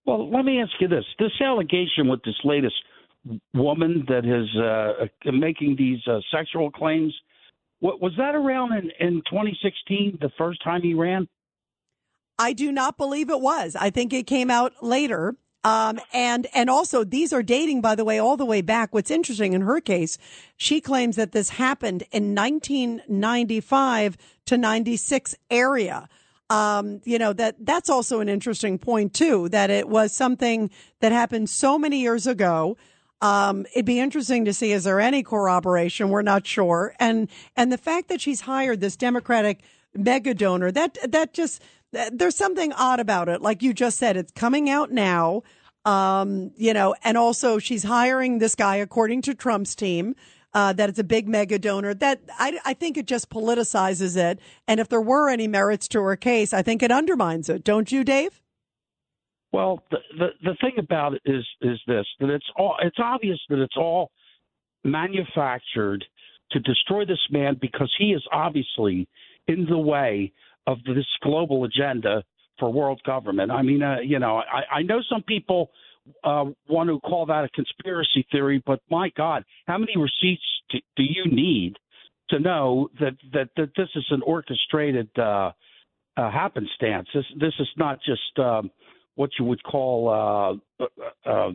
Well, let me ask you this: this allegation with this latest woman that is uh, making these uh, sexual claims, what, was that around in, in 2016, the first time he ran? I do not believe it was. I think it came out later. Um, and, and also these are dating, by the way, all the way back. What's interesting in her case, she claims that this happened in 1995 to 96 area. Um, you know, that, that's also an interesting point too, that it was something that happened so many years ago. Um, it'd be interesting to see, is there any corroboration? We're not sure. And, and the fact that she's hired this Democratic mega donor, that, that just, there's something odd about it. Like you just said, it's coming out now. Um, you know, and also she's hiring this guy according to Trump's team. Uh, that it's a big mega donor. That I, I think it just politicizes it. And if there were any merits to her case, I think it undermines it. Don't you, Dave? Well, the, the the thing about it is is this that it's all it's obvious that it's all manufactured to destroy this man because he is obviously in the way of this global agenda for world government. I mean, uh, you know, I, I know some people uh, want to call that a conspiracy theory, but my God, how many receipts do, do you need to know that, that that this is an orchestrated uh, uh, happenstance? This this is not just um, what you would call uh, uh, uh,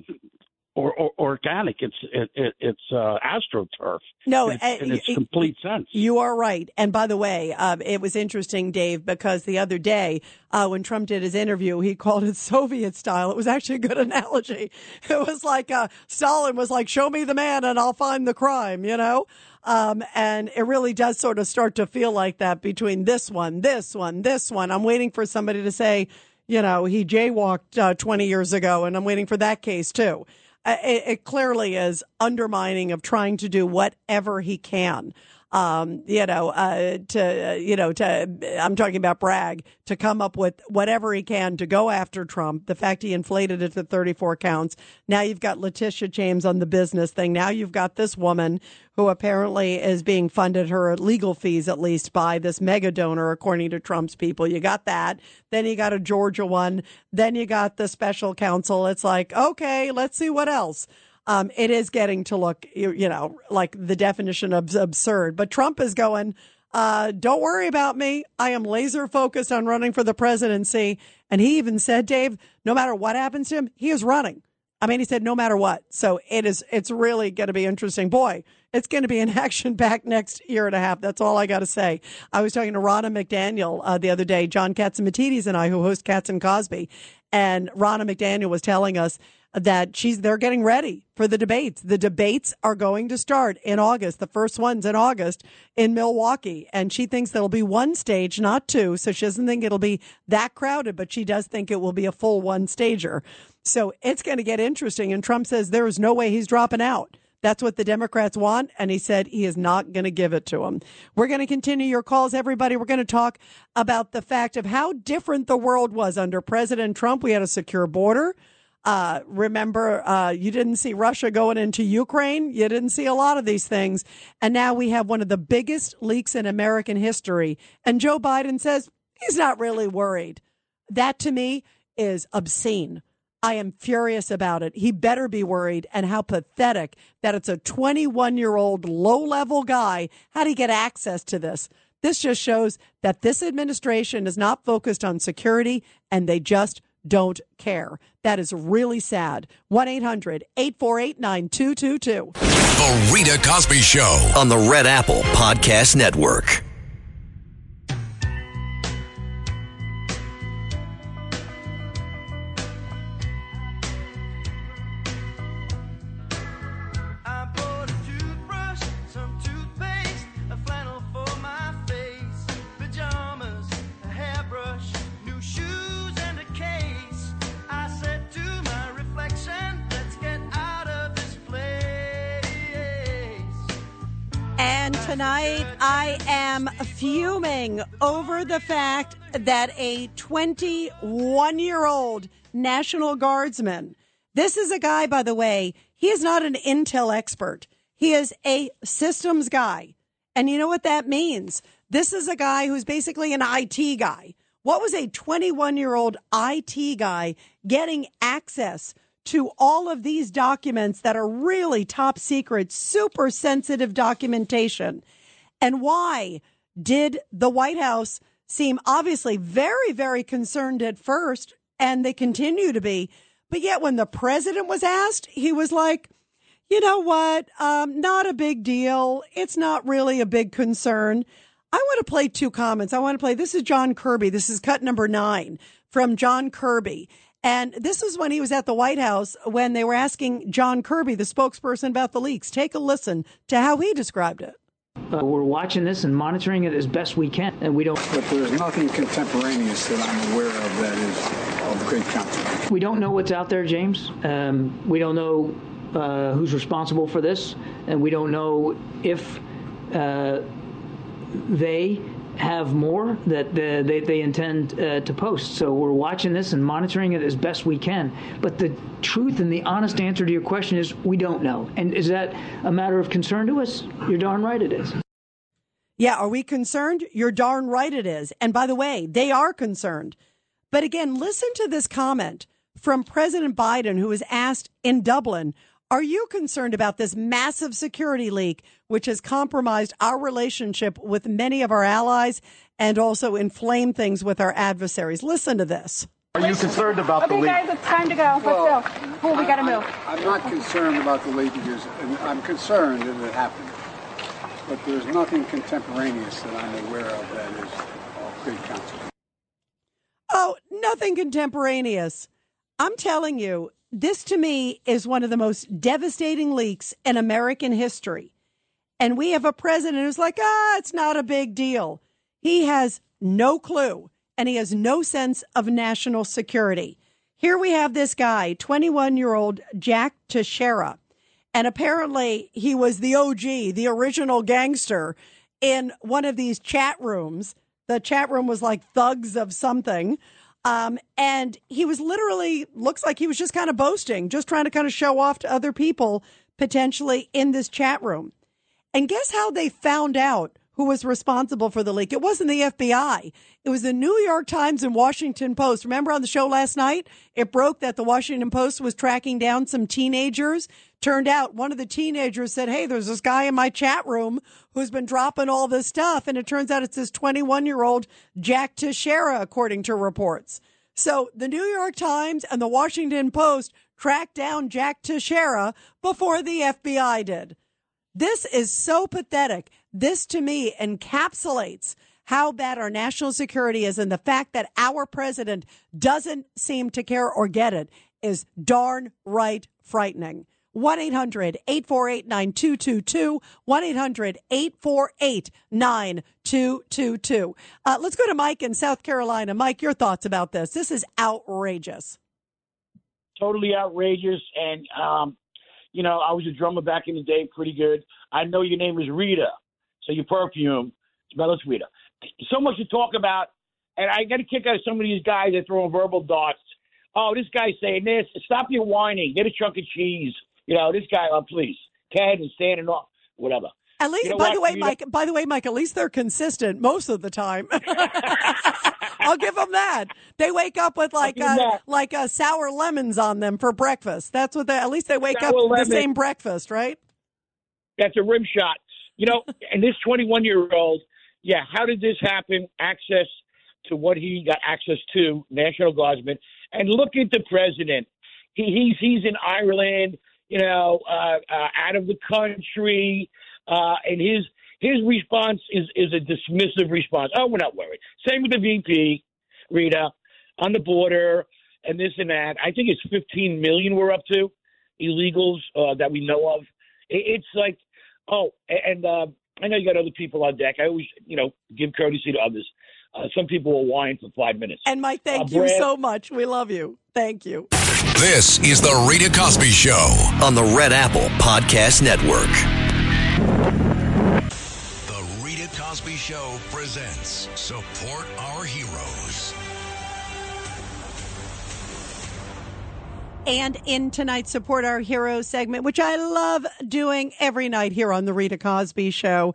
or, or organic. It's it, it, it's uh, astroturf. No, in, uh, in its y- complete sense. You are right. And by the way, um, it was interesting, Dave, because the other day uh, when Trump did his interview, he called it Soviet style. It was actually a good analogy. It was like uh, Stalin was like, "Show me the man, and I'll find the crime," you know. Um, and it really does sort of start to feel like that between this one, this one, this one. I'm waiting for somebody to say, you know, he jaywalked uh, 20 years ago, and I'm waiting for that case too. It, it clearly is undermining of trying to do whatever he can. Um, you know, uh, to, uh, you know, to, I'm talking about Bragg, to come up with whatever he can to go after Trump. The fact he inflated it to 34 counts. Now you've got Letitia James on the business thing. Now you've got this woman who apparently is being funded her legal fees, at least by this mega donor, according to Trump's people. You got that. Then you got a Georgia one. Then you got the special counsel. It's like, okay, let's see what else. Um, it is getting to look, you, know, like the definition of absurd. But Trump is going, uh, don't worry about me. I am laser focused on running for the presidency. And he even said, Dave, no matter what happens to him, he is running. I mean, he said no matter what. So it is, it's really going to be interesting. Boy, it's going to be an action back next year and a half. That's all I got to say. I was talking to Ronna McDaniel uh, the other day, John Catsimatidis and and I, who host Katz and Cosby. And Ronna McDaniel was telling us that she's, they're getting ready for the debates. The debates are going to start in August. The first one's in August in Milwaukee. And she thinks there'll be one stage, not two. So she doesn't think it'll be that crowded, but she does think it will be a full one stager. So it's going to get interesting. And Trump says there is no way he's dropping out. That's what the Democrats want. And he said he is not going to give it to them. We're going to continue your calls, everybody. We're going to talk about the fact of how different the world was under President Trump. We had a secure border. Uh, remember, uh, you didn't see Russia going into Ukraine. You didn't see a lot of these things. And now we have one of the biggest leaks in American history. And Joe Biden says he's not really worried. That to me is obscene. I am furious about it. He better be worried. And how pathetic that it's a 21 year old low level guy. How do he get access to this? This just shows that this administration is not focused on security and they just don't care. That is really sad. 1 800 848 9222. The Rita Cosby Show. on the Red Apple Podcast Network. And tonight I am fuming over the fact that a 21 year old National Guardsman, this is a guy, by the way, he is not an intel expert. He is a systems guy. And you know what that means? This is a guy who's basically an IT guy. What was a 21 year old IT guy getting access to all of these documents that are really top secret, super sensitive documentation? And why did the White House seem obviously very, very concerned at first, and they continue to be? But yet, when the president was asked, he was like, you know what? Um, not a big deal. It's not really a big concern. I want to play two comments. I want to play. This is John Kirby. This is cut number nine from John Kirby. And this is when he was at the White House when they were asking John Kirby, the spokesperson, about the leaks. Take a listen to how he described it. Uh, we're watching this and monitoring it as best we can, and we don't. But there's nothing contemporaneous that I'm aware of that is of great consequence. We don't know what's out there, James. Um, we don't know uh, who's responsible for this, and we don't know if uh, they have more that uh, they, they intend uh, to post. So we're watching this and monitoring it as best we can. But the truth and the honest answer to your question is we don't know. And is that a matter of concern to us? You're darn right it is. Yeah, are we concerned? You're darn right it is. And by the way, they are concerned. But again, listen to this comment from President Biden, who was asked in Dublin Are you concerned about this massive security leak, which has compromised our relationship with many of our allies and also inflamed things with our adversaries? Listen to this. Are you concerned about the leak? Okay, leak? guys, it's time to go. Let's go. Cool, we gotta move. I'm not concerned about the leak because and I'm concerned that it happened. But there's nothing contemporaneous that I'm aware of that is of great consequence. Oh, nothing contemporaneous. I'm telling you, this to me is one of the most devastating leaks in American history. And we have a president who's like, ah, it's not a big deal. He has no clue and he has no sense of national security. Here we have this guy, 21 year old Jack Teixeira. And apparently he was the OG, the original gangster in one of these chat rooms. The chat room was like thugs of something. Um, and he was literally looks like he was just kind of boasting, just trying to kind of show off to other people potentially in this chat room. And guess how they found out who was responsible for the leak? It wasn't the FBI. It was the New York Times and Washington Post. Remember on the show last night? It broke that the Washington Post was tracking down some teenagers. Turned out one of the teenagers said, Hey, there's this guy in my chat room who's been dropping all this stuff. And it turns out it's this 21 year old Jack Teixeira, according to reports. So the New York Times and the Washington Post tracked down Jack Teixeira before the FBI did. This is so pathetic. This to me encapsulates how bad our national security is and the fact that our president doesn't seem to care or get it is darn right frightening. 1 800 848 9222. 1 800 848 9222. Uh, Let's go to Mike in South Carolina. Mike, your thoughts about this? This is outrageous. totally outrageous. And um, you know, I was a drummer back in the day, pretty good. I know your name is Rita, so your perfume smell it's Rita. So much to talk about, and I get a kick out of some of these guys that throwing verbal darts. oh, this guy's saying this. Stop your whining. Get a chunk of cheese. You know, this guy, oh, please. Ted is standing off, whatever. At least, You know by what? the way, You know- Mike. By the way, Mike. At least they're consistent most of the time. I'll give them that. They wake up with like uh, like a sour lemons on them for breakfast. That's what they. At least they wake Sour up lemon. the same breakfast, right? That's a rim shot. You know, and this 21 year old, yeah, how did this happen? Access to what he got access to, National Guardsman. And look at the president. He, he's he's in Ireland, you know, uh, uh, out of the country, uh, and his his response is is a dismissive response. Oh, we're not worried. Same with the VP, Rita, on the border, and this and that. I think it's 15 million we're up to illegals uh, that we know of. It, it's like, oh, and uh, I know you got other people on deck. I always, you know, give courtesy to others. Uh, some people will whine for five minutes. And Mike, thank Uh, you so much. We love you. Thank you. This is the Rita Cosby Show. on the Red Apple Podcast Network. The Rita Cosby Show presents Support Our Heroes. And in tonight's Support Our Heroes segment, which I love doing every night here on the Rita Cosby Show,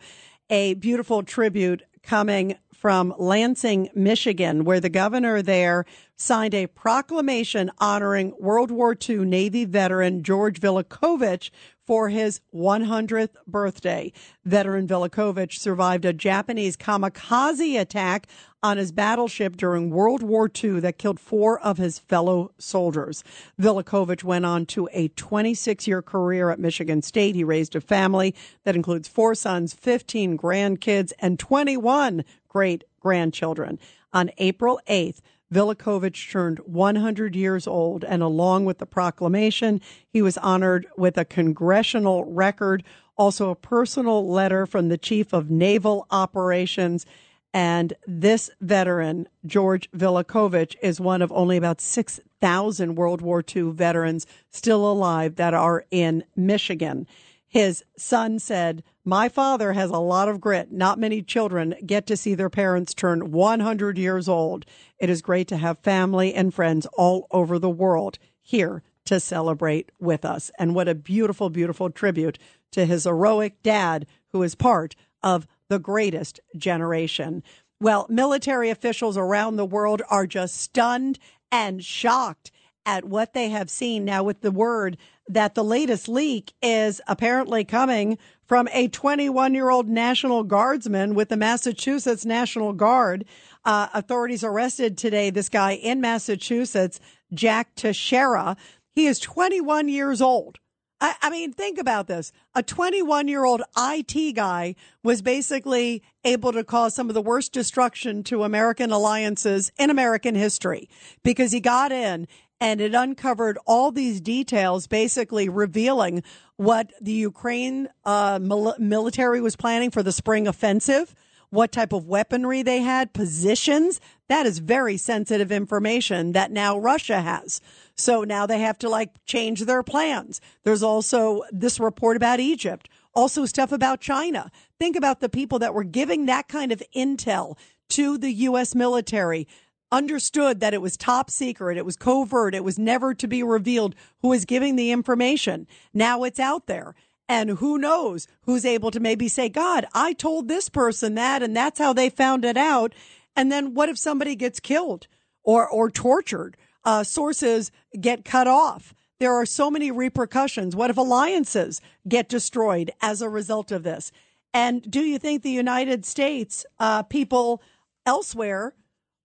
a beautiful tribute coming from Lansing, Michigan, where the governor there signed a proclamation honoring World War II Navy veteran George Villakovich for his 100th birthday. Veteran Villakovich survived a Japanese kamikaze attack on his battleship during World War II that killed four of his fellow soldiers. Villakovich went on to a 26 year career at Michigan State. He raised a family that includes four sons, 15 grandkids, and 21 great grandchildren. On April 8th, Villakovich turned 100 years old, and along with the proclamation, he was honored with a congressional record, also a personal letter from the chief of naval operations. And this veteran, George Villakovich, is one of only about 6,000 World War II veterans still alive that are in Michigan. His son said, My father has a lot of grit. Not many children get to see their parents turn 100 years old. It is great to have family and friends all over the world here to celebrate with us. And what a beautiful, beautiful tribute to his heroic dad, who is part of the greatest generation. Well, military officials around the world are just stunned and shocked at what they have seen now with the word that the latest leak is apparently coming from a 21 year old National Guardsman with the Massachusetts National Guard. Uh, authorities arrested today this guy in Massachusetts, Jack Teixeira. He is 21 years old. I, I mean, think about this. A 21 year old IT guy was basically able to cause some of the worst destruction to American alliances in American history because he got in and it uncovered all these details, basically revealing what the Ukraine uh, mil- military was planning for the spring offensive, what type of weaponry they had, positions. That is very sensitive information that now Russia has. So now they have to like change their plans. There's also this report about Egypt, also stuff about China. Think about the people that were giving that kind of intel to the U.S. military understood that it was top secret, it was covert, it was never to be revealed who is giving the information. Now it's out there. And who knows who's able to maybe say, God, I told this person that, and that's how they found it out. And then what if somebody gets killed or, or tortured? Uh, sources get cut off. There are so many repercussions. What if alliances get destroyed as a result of this? And do you think the United States, uh, people elsewhere,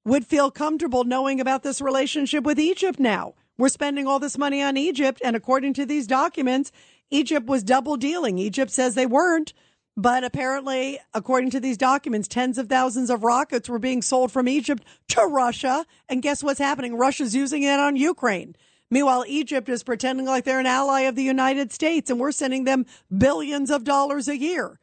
would feel comfortable knowing about this relationship with Egypt now. We're spending all this money on Egypt, and according to these documents, Egypt was double dealing. Egypt says they weren't, but apparently, according to these documents, tens of thousands of rockets were being sold from Egypt to Russia. And guess what's happening? Russia's using it on Ukraine. Meanwhile, Egypt is pretending like they're an ally of the United States, and we're sending them billions of dollars a year.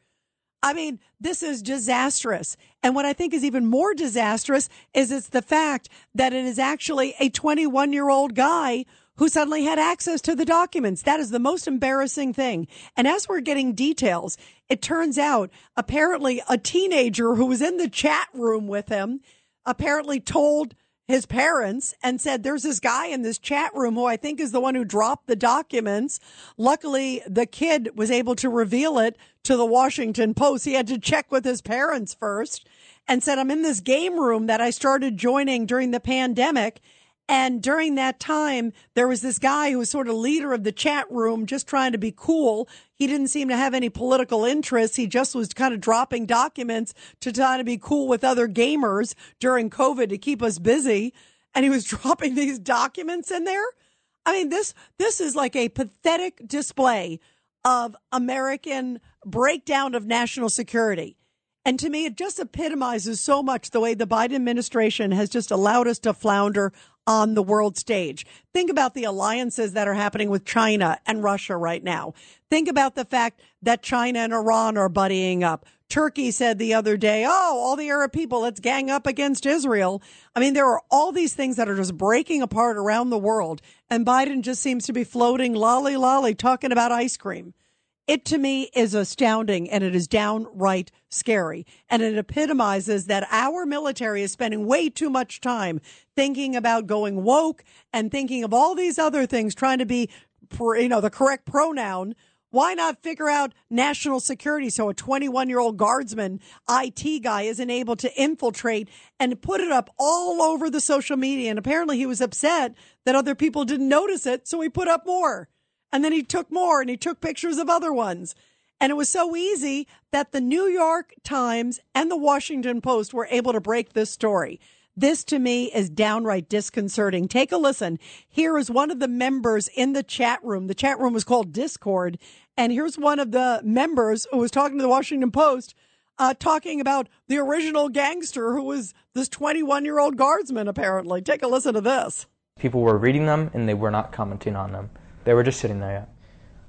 I mean, this is disastrous. And what I think is even more disastrous is it's the fact that it is actually a 21 year old guy who suddenly had access to the documents. That is the most embarrassing thing. And as we're getting details, it turns out apparently a teenager who was in the chat room with him apparently told his parents and said, There's this guy in this chat room who I think is the one who dropped the documents. Luckily, the kid was able to reveal it to the Washington Post. He had to check with his parents first and said, I'm in this game room that I started joining during the pandemic. And during that time, there was this guy who was sort of leader of the chat room, just trying to be cool. He didn't seem to have any political interests. He just was kind of dropping documents to try to be cool with other gamers during COVID to keep us busy. And he was dropping these documents in there. I mean, this, this is like a pathetic display of American breakdown of national security. And to me, it just epitomizes so much the way the Biden administration has just allowed us to flounder on the world stage. Think about the alliances that are happening with China and Russia right now. Think about the fact that China and Iran are buddying up. Turkey said the other day, oh, all the Arab people, let's gang up against Israel. I mean, there are all these things that are just breaking apart around the world. And Biden just seems to be floating lolly lolly talking about ice cream. It to me is astounding and it is downright scary. And it epitomizes that our military is spending way too much time thinking about going woke and thinking of all these other things, trying to be, you know, the correct pronoun. Why not figure out national security so a 21 year old guardsman IT guy isn't able to infiltrate and put it up all over the social media? And apparently he was upset that other people didn't notice it. So he put up more. And then he took more and he took pictures of other ones. And it was so easy that the New York Times and the Washington Post were able to break this story. This to me is downright disconcerting. Take a listen. Here is one of the members in the chat room. The chat room was called Discord. And here's one of the members who was talking to the Washington Post, uh, talking about the original gangster who was this 21 year old guardsman, apparently. Take a listen to this. People were reading them and they were not commenting on them. They were just sitting there.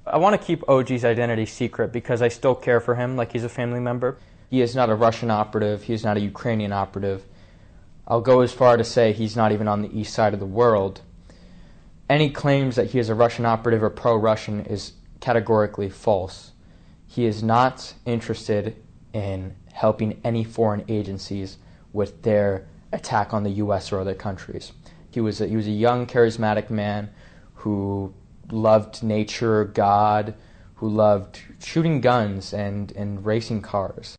I want to keep OG's identity secret because I still care for him like he's a family member. He is not a Russian operative. He is not a Ukrainian operative. I'll go as far to say he's not even on the east side of the world. Any claims that he is a Russian operative or pro Russian is categorically false. He is not interested in helping any foreign agencies with their attack on the U.S. or other countries. He was a, he was a young, charismatic man who loved nature, God, who loved shooting guns and, and racing cars.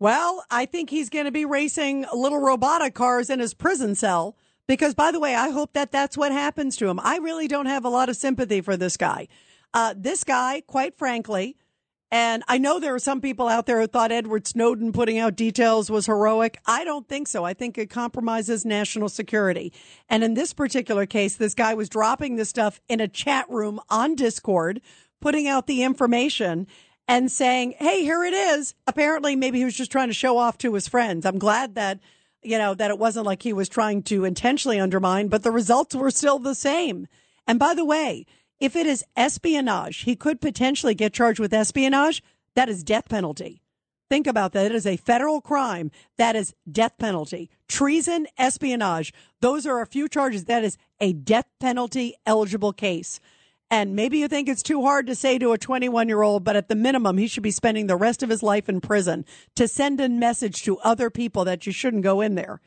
Well, I think he's going to be racing little robotic cars in his prison cell. Because, by the way, I hope that that's what happens to him. I really don't have a lot of sympathy for this guy. Uh, this guy, quite frankly, and I know there are some people out there who thought Edward Snowden putting out details was heroic. I don't think so. I think it compromises national security. And in this particular case, this guy was dropping this stuff in a chat room on Discord, putting out the information and saying, Hey, here it is. Apparently, maybe he was just trying to show off to his friends. I'm glad that, you know, that it wasn't like he was trying to intentionally undermine, but the results were still the same. And by the way, if it is espionage, he could potentially get charged with espionage. That is death penalty. Think about that. It is a federal crime. That is death penalty. Treason, espionage. Those are a few charges. That is a death penalty eligible case. And maybe you think it's too hard to say to a 21 year old, but at the minimum, he should be spending the rest of his life in prison to send a message to other people that you shouldn't go in there,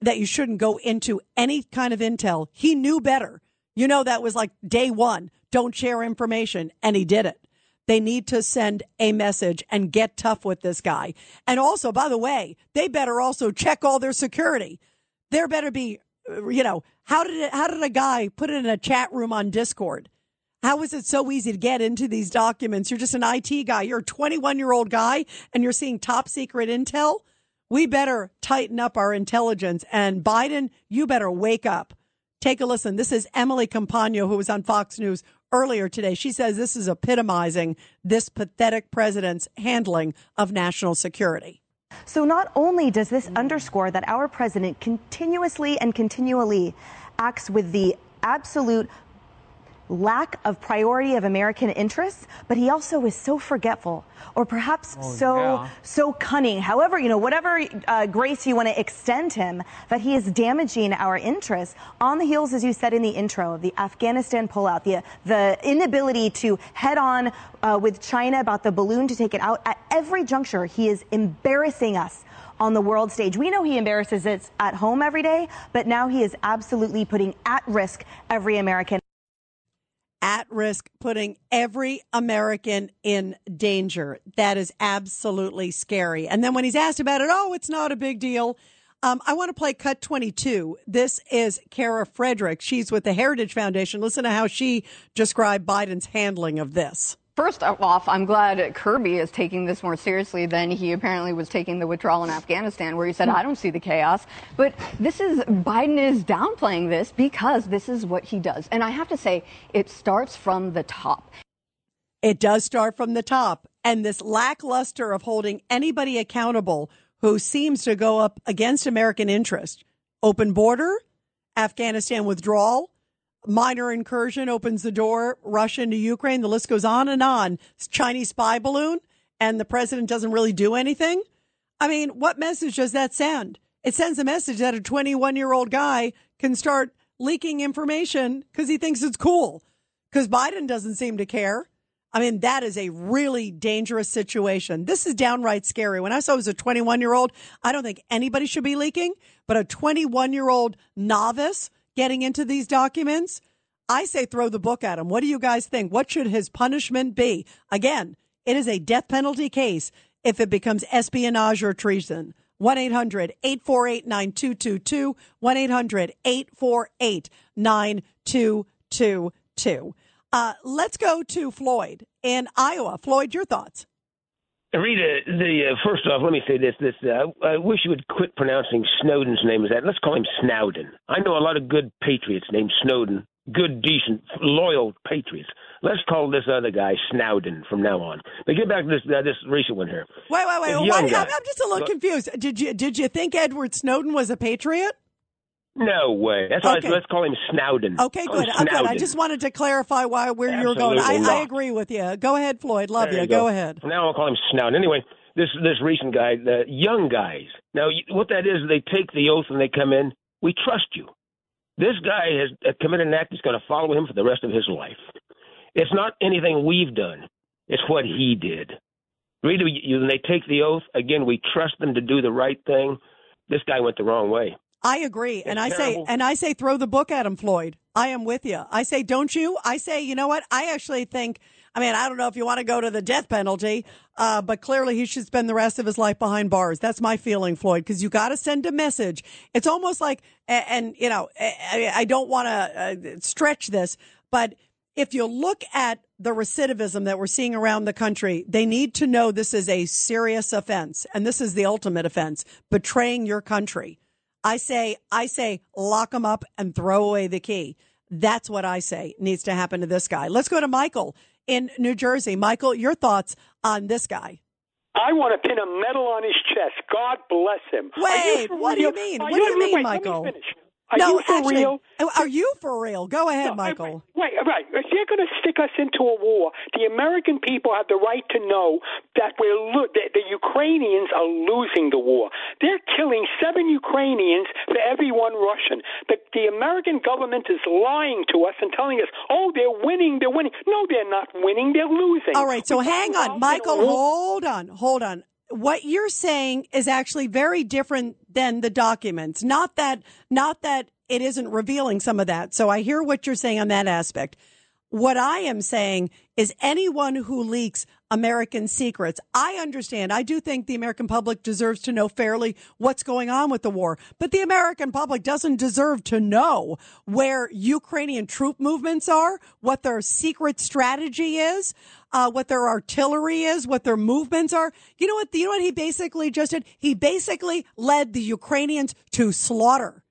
that you shouldn't go into any kind of intel. He knew better. You know, that was like day one. Don't share information. And he did it. They need to send a message and get tough with this guy. And also, by the way, they better also check all their security. There better be, uh, you know, how did it, how did a guy put it in a chat room on Discord? How is it so easy to get into these documents? You're just an IT guy. You're a 21 year old guy and you're seeing top secret intel. We better tighten up our intelligence. And Biden, you better wake up. Take a listen. This is Emily Compagno, who was on Fox News earlier today. She says this is epitomizing this pathetic president's handling of national security. So, not only does this underscore that our president continuously and continually acts with the absolute lack of priority of American interests, but he also is so forgetful or perhaps oh, so yeah. so cunning. However, you know, whatever uh, grace you want to extend him, that he is damaging our interests on the heels, as you said in the intro, of the Afghanistan pullout, the the inability to head on uh, with China about the balloon to take it out. At every juncture, he is embarrassing us on the world stage. We know he embarrasses us at home every day, but now he is absolutely putting at risk every American. At risk, putting every American in danger. That is absolutely scary. And then when he's asked about it, oh, it's not a big deal. Um, I want to play Cut 22. This is Kara Frederick. She's with the Heritage Foundation. Listen to how she described Biden's handling of this. First off, I'm glad Kirby is taking this more seriously than he apparently was taking the withdrawal in Afghanistan, where he said, hmm. I don't see the chaos. But this is, Biden is downplaying this because this is what he does. And I have to say, it starts from the top. It does start from the top. And this lackluster of holding anybody accountable who seems to go up against American interest. Open border, Afghanistan withdrawal, minor incursion opens the door, Russia into Ukraine. The list goes on and on. Chinese spy balloon, and the president doesn't really do anything. I mean, what message does that send? It sends a message that a 21 year old guy can start leaking information because he thinks it's cool. Because Biden doesn't seem to care. I mean, that is a really dangerous situation. This is downright scary. When I saw it was a 21 year old, I don't think anybody should be leaking, but a 21 year old novice getting into these documents, I say throw the book at him. What do you guys think? What should his punishment be? Again, it is a death penalty case if it becomes espionage or treason. 1 800 848 9222. 1 800 848 9222. Uh, let's go to Floyd in Iowa. Floyd, your thoughts. Rita, the uh, first off, let me say this: this uh, I wish you would quit pronouncing Snowden's name as that. Let's call him Snowden. I know a lot of good patriots named Snowden, good, decent, loyal patriots. Let's call this other guy Snowden from now on. But get back to this uh, this recent one here. Wait, wait, wait. This Why, I'm. I'm just a little confused. Did you did you think Edward Snowden was a patriot? No way. That's why Okay. let's call him Snowden. Okay, Call good. I'm good. I just wanted to clarify why where you're going. I, I agree with you. Go ahead, Floyd. Love There you. you Go go. ahead. Now I'll call him Snowden. Anyway, this this recent guy, the young guys. Now, what that is, they take the oath and they come in. We trust you. This guy has uh, committed an act that's going to follow him for the rest of his life. It's not anything we've done. It's what he did. You, when they take the oath, again, we trust them to do the right thing. This guy went the wrong way. I agree, and I It's say, and I say, throw the book at him, Floyd. I am with you. I say, don't you? I say, you know what? I actually think. I mean, I don't know if you want to go to the death penalty, uh, but clearly he should spend the rest of his life behind bars. That's my feeling, Floyd, because you got to send a message. It's almost like, and, and you know, I, I don't want to uh, stretch this, but if you look at the recidivism that we're seeing around the country, they need to know this is a serious offense, and this is the ultimate offense: betraying your country. I say, I say, lock him up and throw away the key. That's what I say needs to happen to this guy. Let's go to Michael in New Jersey. Michael, your thoughts on this guy? I want to pin a medal on his chest. God bless him. You Wait, what do you mean? What do you mean, wait, Michael? Let me finish. Are no, you for actually, real? Oh, are you for real? Go ahead, Michael. Wait, right. If they're going to stick us into a war, the American people have the right to know that we're lo- that the Ukrainians are losing the war. They're killing seven Ukrainians for every one Russian. The, the American government is lying to us and telling us, "Oh, they're winning, they're winning." No, they're not winning. They're losing. All right, so We're hang on, involved in a Michael. Hold on, hold on. What you're saying is actually very different than the documents. Not that, not that it isn't revealing some of that. So I hear what you're saying on that aspect. What I am saying is anyone who leaks American secrets, I understand. I do think the American public deserves to know fairly what's going on with the war, but the American public doesn't deserve to know where Ukrainian troop movements are, what their secret strategy is, uh, what their artillery is, what their movements are. You know what? You know what he basically just did? He basically led the Ukrainians to slaughter.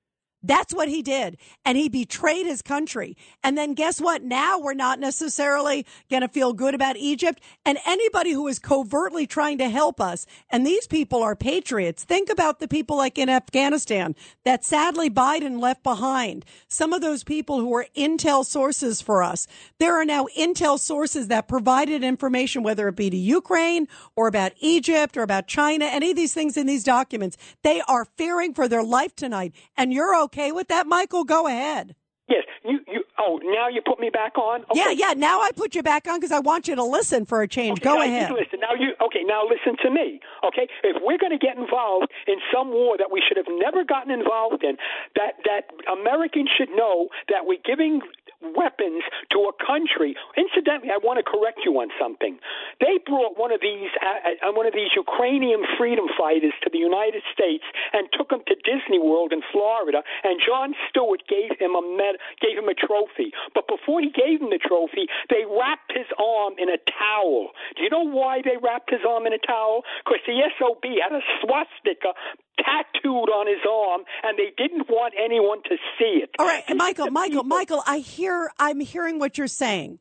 That's what he did. And he betrayed his country. And then guess what? Now we're not necessarily going to feel good about Egypt. And anybody who is covertly trying to help us, and these people are patriots. Think about the people like in Afghanistan that sadly Biden left behind. Some of those people who are intel sources for us. There are now intel sources that provided information, whether it be to Ukraine or about Egypt or about China, any of these things in these documents. They are fearing for their life tonight. And you're okay with that, Michael? Go ahead. Yes, you, you, Oh, now you put me back on. Okay. Yeah, yeah. Now I put you back on because I want you to listen for a change. Okay, Go ahead. Listen. Now you okay? Now listen to me. Okay, if we're going to get involved in some war that we should have never gotten involved in, that that Americans should know that we're giving weapons to a country. Incidentally, I want to correct you on something. They brought one of these uh, uh, one of these Ukrainian freedom fighters to the United States and took him to Disney World in Florida. And John Stewart gave him a med- gave him a trophy. But before he gave him the trophy, they wrapped his arm in a towel. Do you know why they wrapped his arm in a towel? Because the SOB had a swastika tattooed on his arm, and they didn't want anyone to see it. All right, and Michael, Michael, Michael. I hear. I'm hearing what you're saying.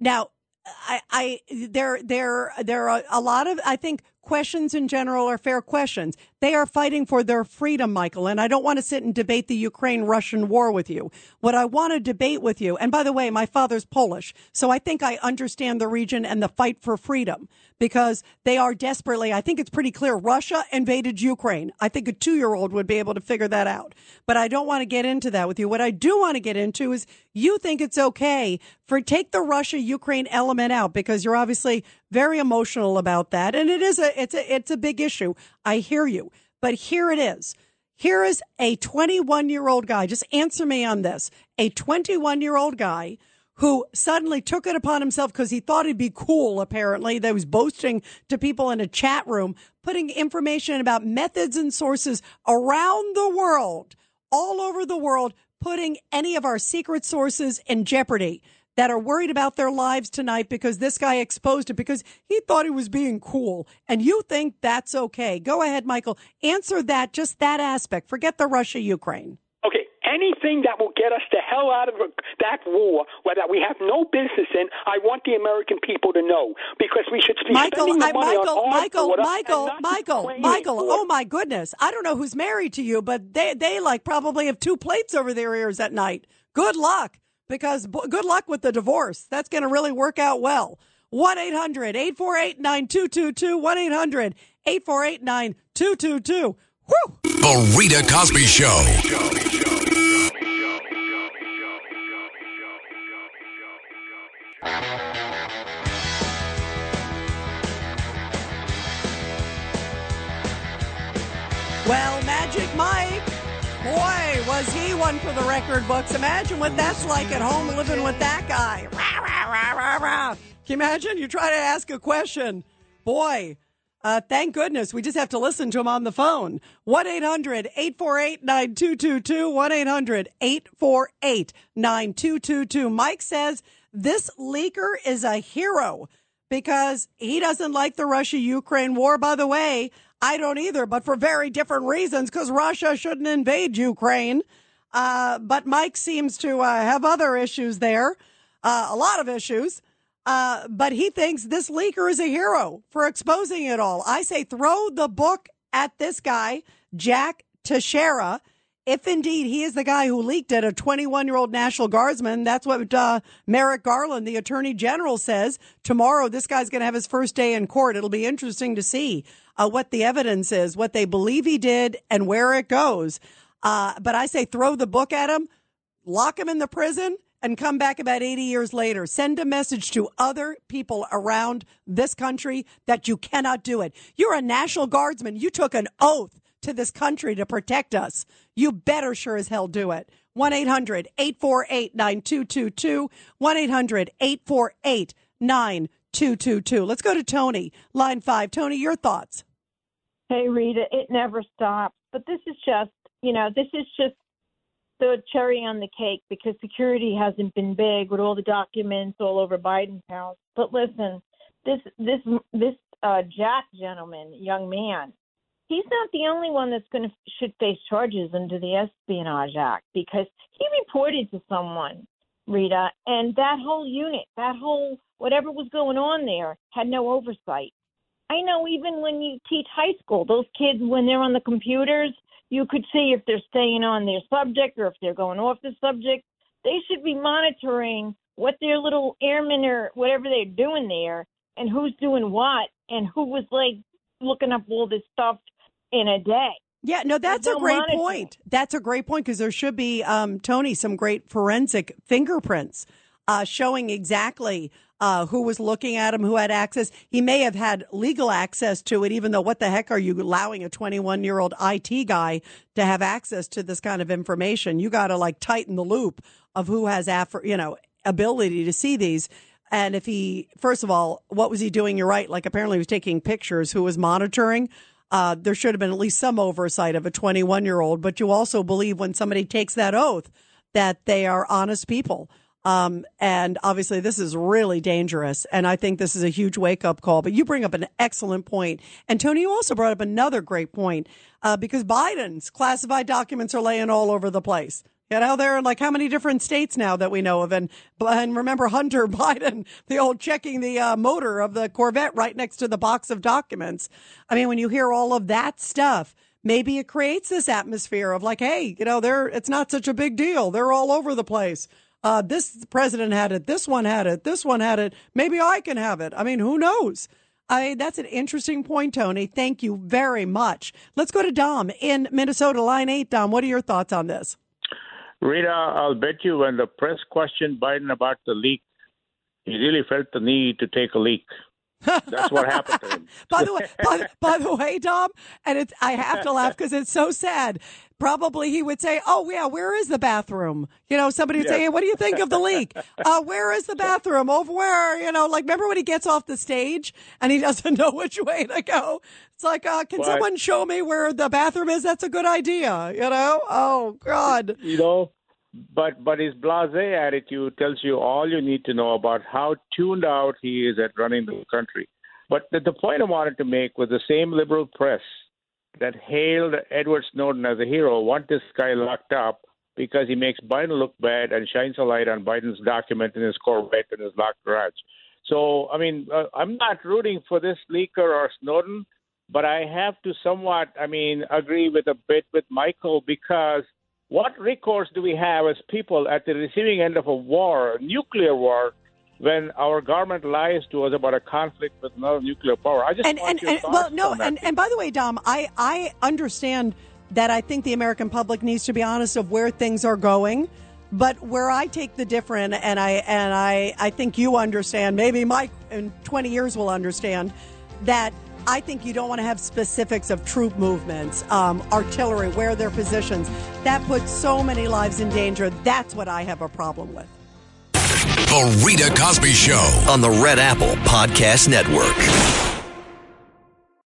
Now, I, I, there, there, there are a lot of. I think questions in general are fair questions. They are fighting for their freedom, Michael, and I don't want to sit and debate the Ukraine Russian war with you. What I want to debate with you, and by the way, my father's Polish, so I think I understand the region and the fight for freedom because they are desperately, I think it's pretty clear, Russia invaded Ukraine. I think a two year old would be able to figure that out. But I don't want to get into that with you. What I do want to get into is you think it's okay for take the Russia Ukraine element out because you're obviously very emotional about that. And it is a, it's a, it's a big issue. I hear you, but here it is. Here is a 21 year old guy. Just answer me on this. A 21 year old guy who suddenly took it upon himself because he thought he'd be cool, apparently, that was boasting to people in a chat room, putting information about methods and sources around the world, all over the world, putting any of our secret sources in jeopardy that are worried about their lives tonight because this guy exposed it because he thought he was being cool. And you think that's okay. Go ahead, Michael. Answer that, just that aspect. Forget the Russia Ukraine. Okay, anything that will get us the hell out of that war, where that we have no business in, I want the American people to know because we should be Michael, spending the I, money Michael, on Michael, Michael, Michael, Michael. border. Oh my goodness! I don't know who's married to you, but they they like probably have two plates over their ears at night. Good luck, because b- good luck with the divorce. That's going to really work out well. 1 800 848 9222. 1 800 848 9222. Whew! The Rita Cosby Show. He one for the record books. Imagine what that's like at home living with that guy. Rah, rah, rah. Can you imagine? You try to ask a question. Boy, uh, thank goodness we just have to listen to him on the phone. 1 800 848 9222. 1 800 848 9222. Mike says this leaker is a hero because he doesn't like the Russia Ukraine war. By the way, I don't either, but for very different reasons because Russia shouldn't invade Ukraine. Uh, but Mike seems to uh, have other issues there, uh, a lot of issues. Uh, but he thinks this leaker is a hero for exposing it all. I say throw the book at this guy, Jack Teixeira. If indeed he is the guy who leaked it, a 21 year old National Guardsman, that's what uh, Merrick Garland, the Attorney General, says. Tomorrow, this guy's going to have his first day in court. It'll be interesting to see uh, what the evidence is, what they believe he did, and where it goes. Uh, but I say throw the book at him, lock him in the prison, and come back about 80 years later. Send a message to other people around this country that you cannot do it. You're a National Guardsman. You took an oath to this country to protect us. You better sure as hell do it. 1 800 848 9222. 1 800 848 9222. Let's go to Tony, line five. Tony, your thoughts. Hey, Rita, it never stops. But this is just, you know, this is just the cherry on the cake because security hasn't been big with all the documents all over Biden's house. But listen, this this this uh, Jack gentleman, young man, he's not the only one that's going to should face charges under the Espionage Act because he reported to someone, Rita, and that whole unit, that whole whatever was going on there, had no oversight. I know even when you teach high school, those kids when they're on the computers, you could see if they're staying on their subject or if they're going off the subject. They should be monitoring what their little airmen or whatever they're doing there and who's doing what and who was like looking up all this stuff in a day. Yeah, no, that's a great monitoring. point. That's a great point because there should be, um, Tony, some great forensic fingerprints uh, showing exactly uh, who was looking at him, who had access. He may have had legal access to it, even though what the heck are you allowing a 21 year old IT guy to have access to this kind of information? You got to like tighten the loop of who has, aff- you know, ability to see these. And if he, first of all, what was he doing? You're right. Like apparently he was taking pictures. Who was monitoring? Uh, there should have been at least some oversight of a 21 year old. But you also believe when somebody takes that oath that they are honest people. Um, and obviously this is really dangerous. And I think this is a huge wake up call. But you bring up an excellent point. And Tony, you also brought up another great point, uh, because Biden's classified documents are laying all over the place. You know, there are like how many different states now that we know of, and and remember Hunter Biden, the old checking the uh, motor of the Corvette right next to the box of documents. I mean, when you hear all of that stuff, maybe it creates this atmosphere of like, hey, you know, they're it's not such a big deal. They're all over the place. Uh, this president had it. This one had it. This one had it. Maybe I can have it. I mean, who knows? I that's an interesting point, Tony. Thank you very much. Let's go to Dom in Minnesota, line eight. Dom, what are your thoughts on this? Rita, I'll bet you when the press questioned Biden about the leak, he really felt the need to take a leak. That's what happened to him. by the way, by, the- by the way, Dom, and it's I have to laugh because it's so sad. Probably he would say, "Oh yeah, where is the bathroom?" You know, somebody would say, "Hey, what do you think of the leak? Uh, where is the bathroom? Over where?" You know, like remember when he gets off the stage and he doesn't know which way to go? It's like, uh, can someone show me where the bathroom is? That's a good idea. You know? Oh God. you know, but but his blasé attitude tells you all you need to know about how tuned out he is at running the country. But the, the point I wanted to make was the same liberal press that hailed Edward Snowden as a hero want this guy locked up because he makes Biden look bad and shines a light on Biden's document in his Corvette in his locked garage. So, I mean, uh, I'm not rooting for this leaker or Snowden, but I have to somewhat, I mean, agree with a bit with Michael because what recourse do we have as people at the receiving end of a war, a nuclear war, when our government lies to us about a conflict with another nuclear power? I just and want and, and well no and, and by the way dom i i understand that i think the american public needs to be honest of where things are going but where i take the different and i and i i think you understand maybe mike in 20 years will understand that I think you don't want to have specifics of troop movements, um, artillery, where their positions. That puts so many lives in danger. That's what I have a problem with. The Rita Cosby Show. on the Red Apple Podcast Network.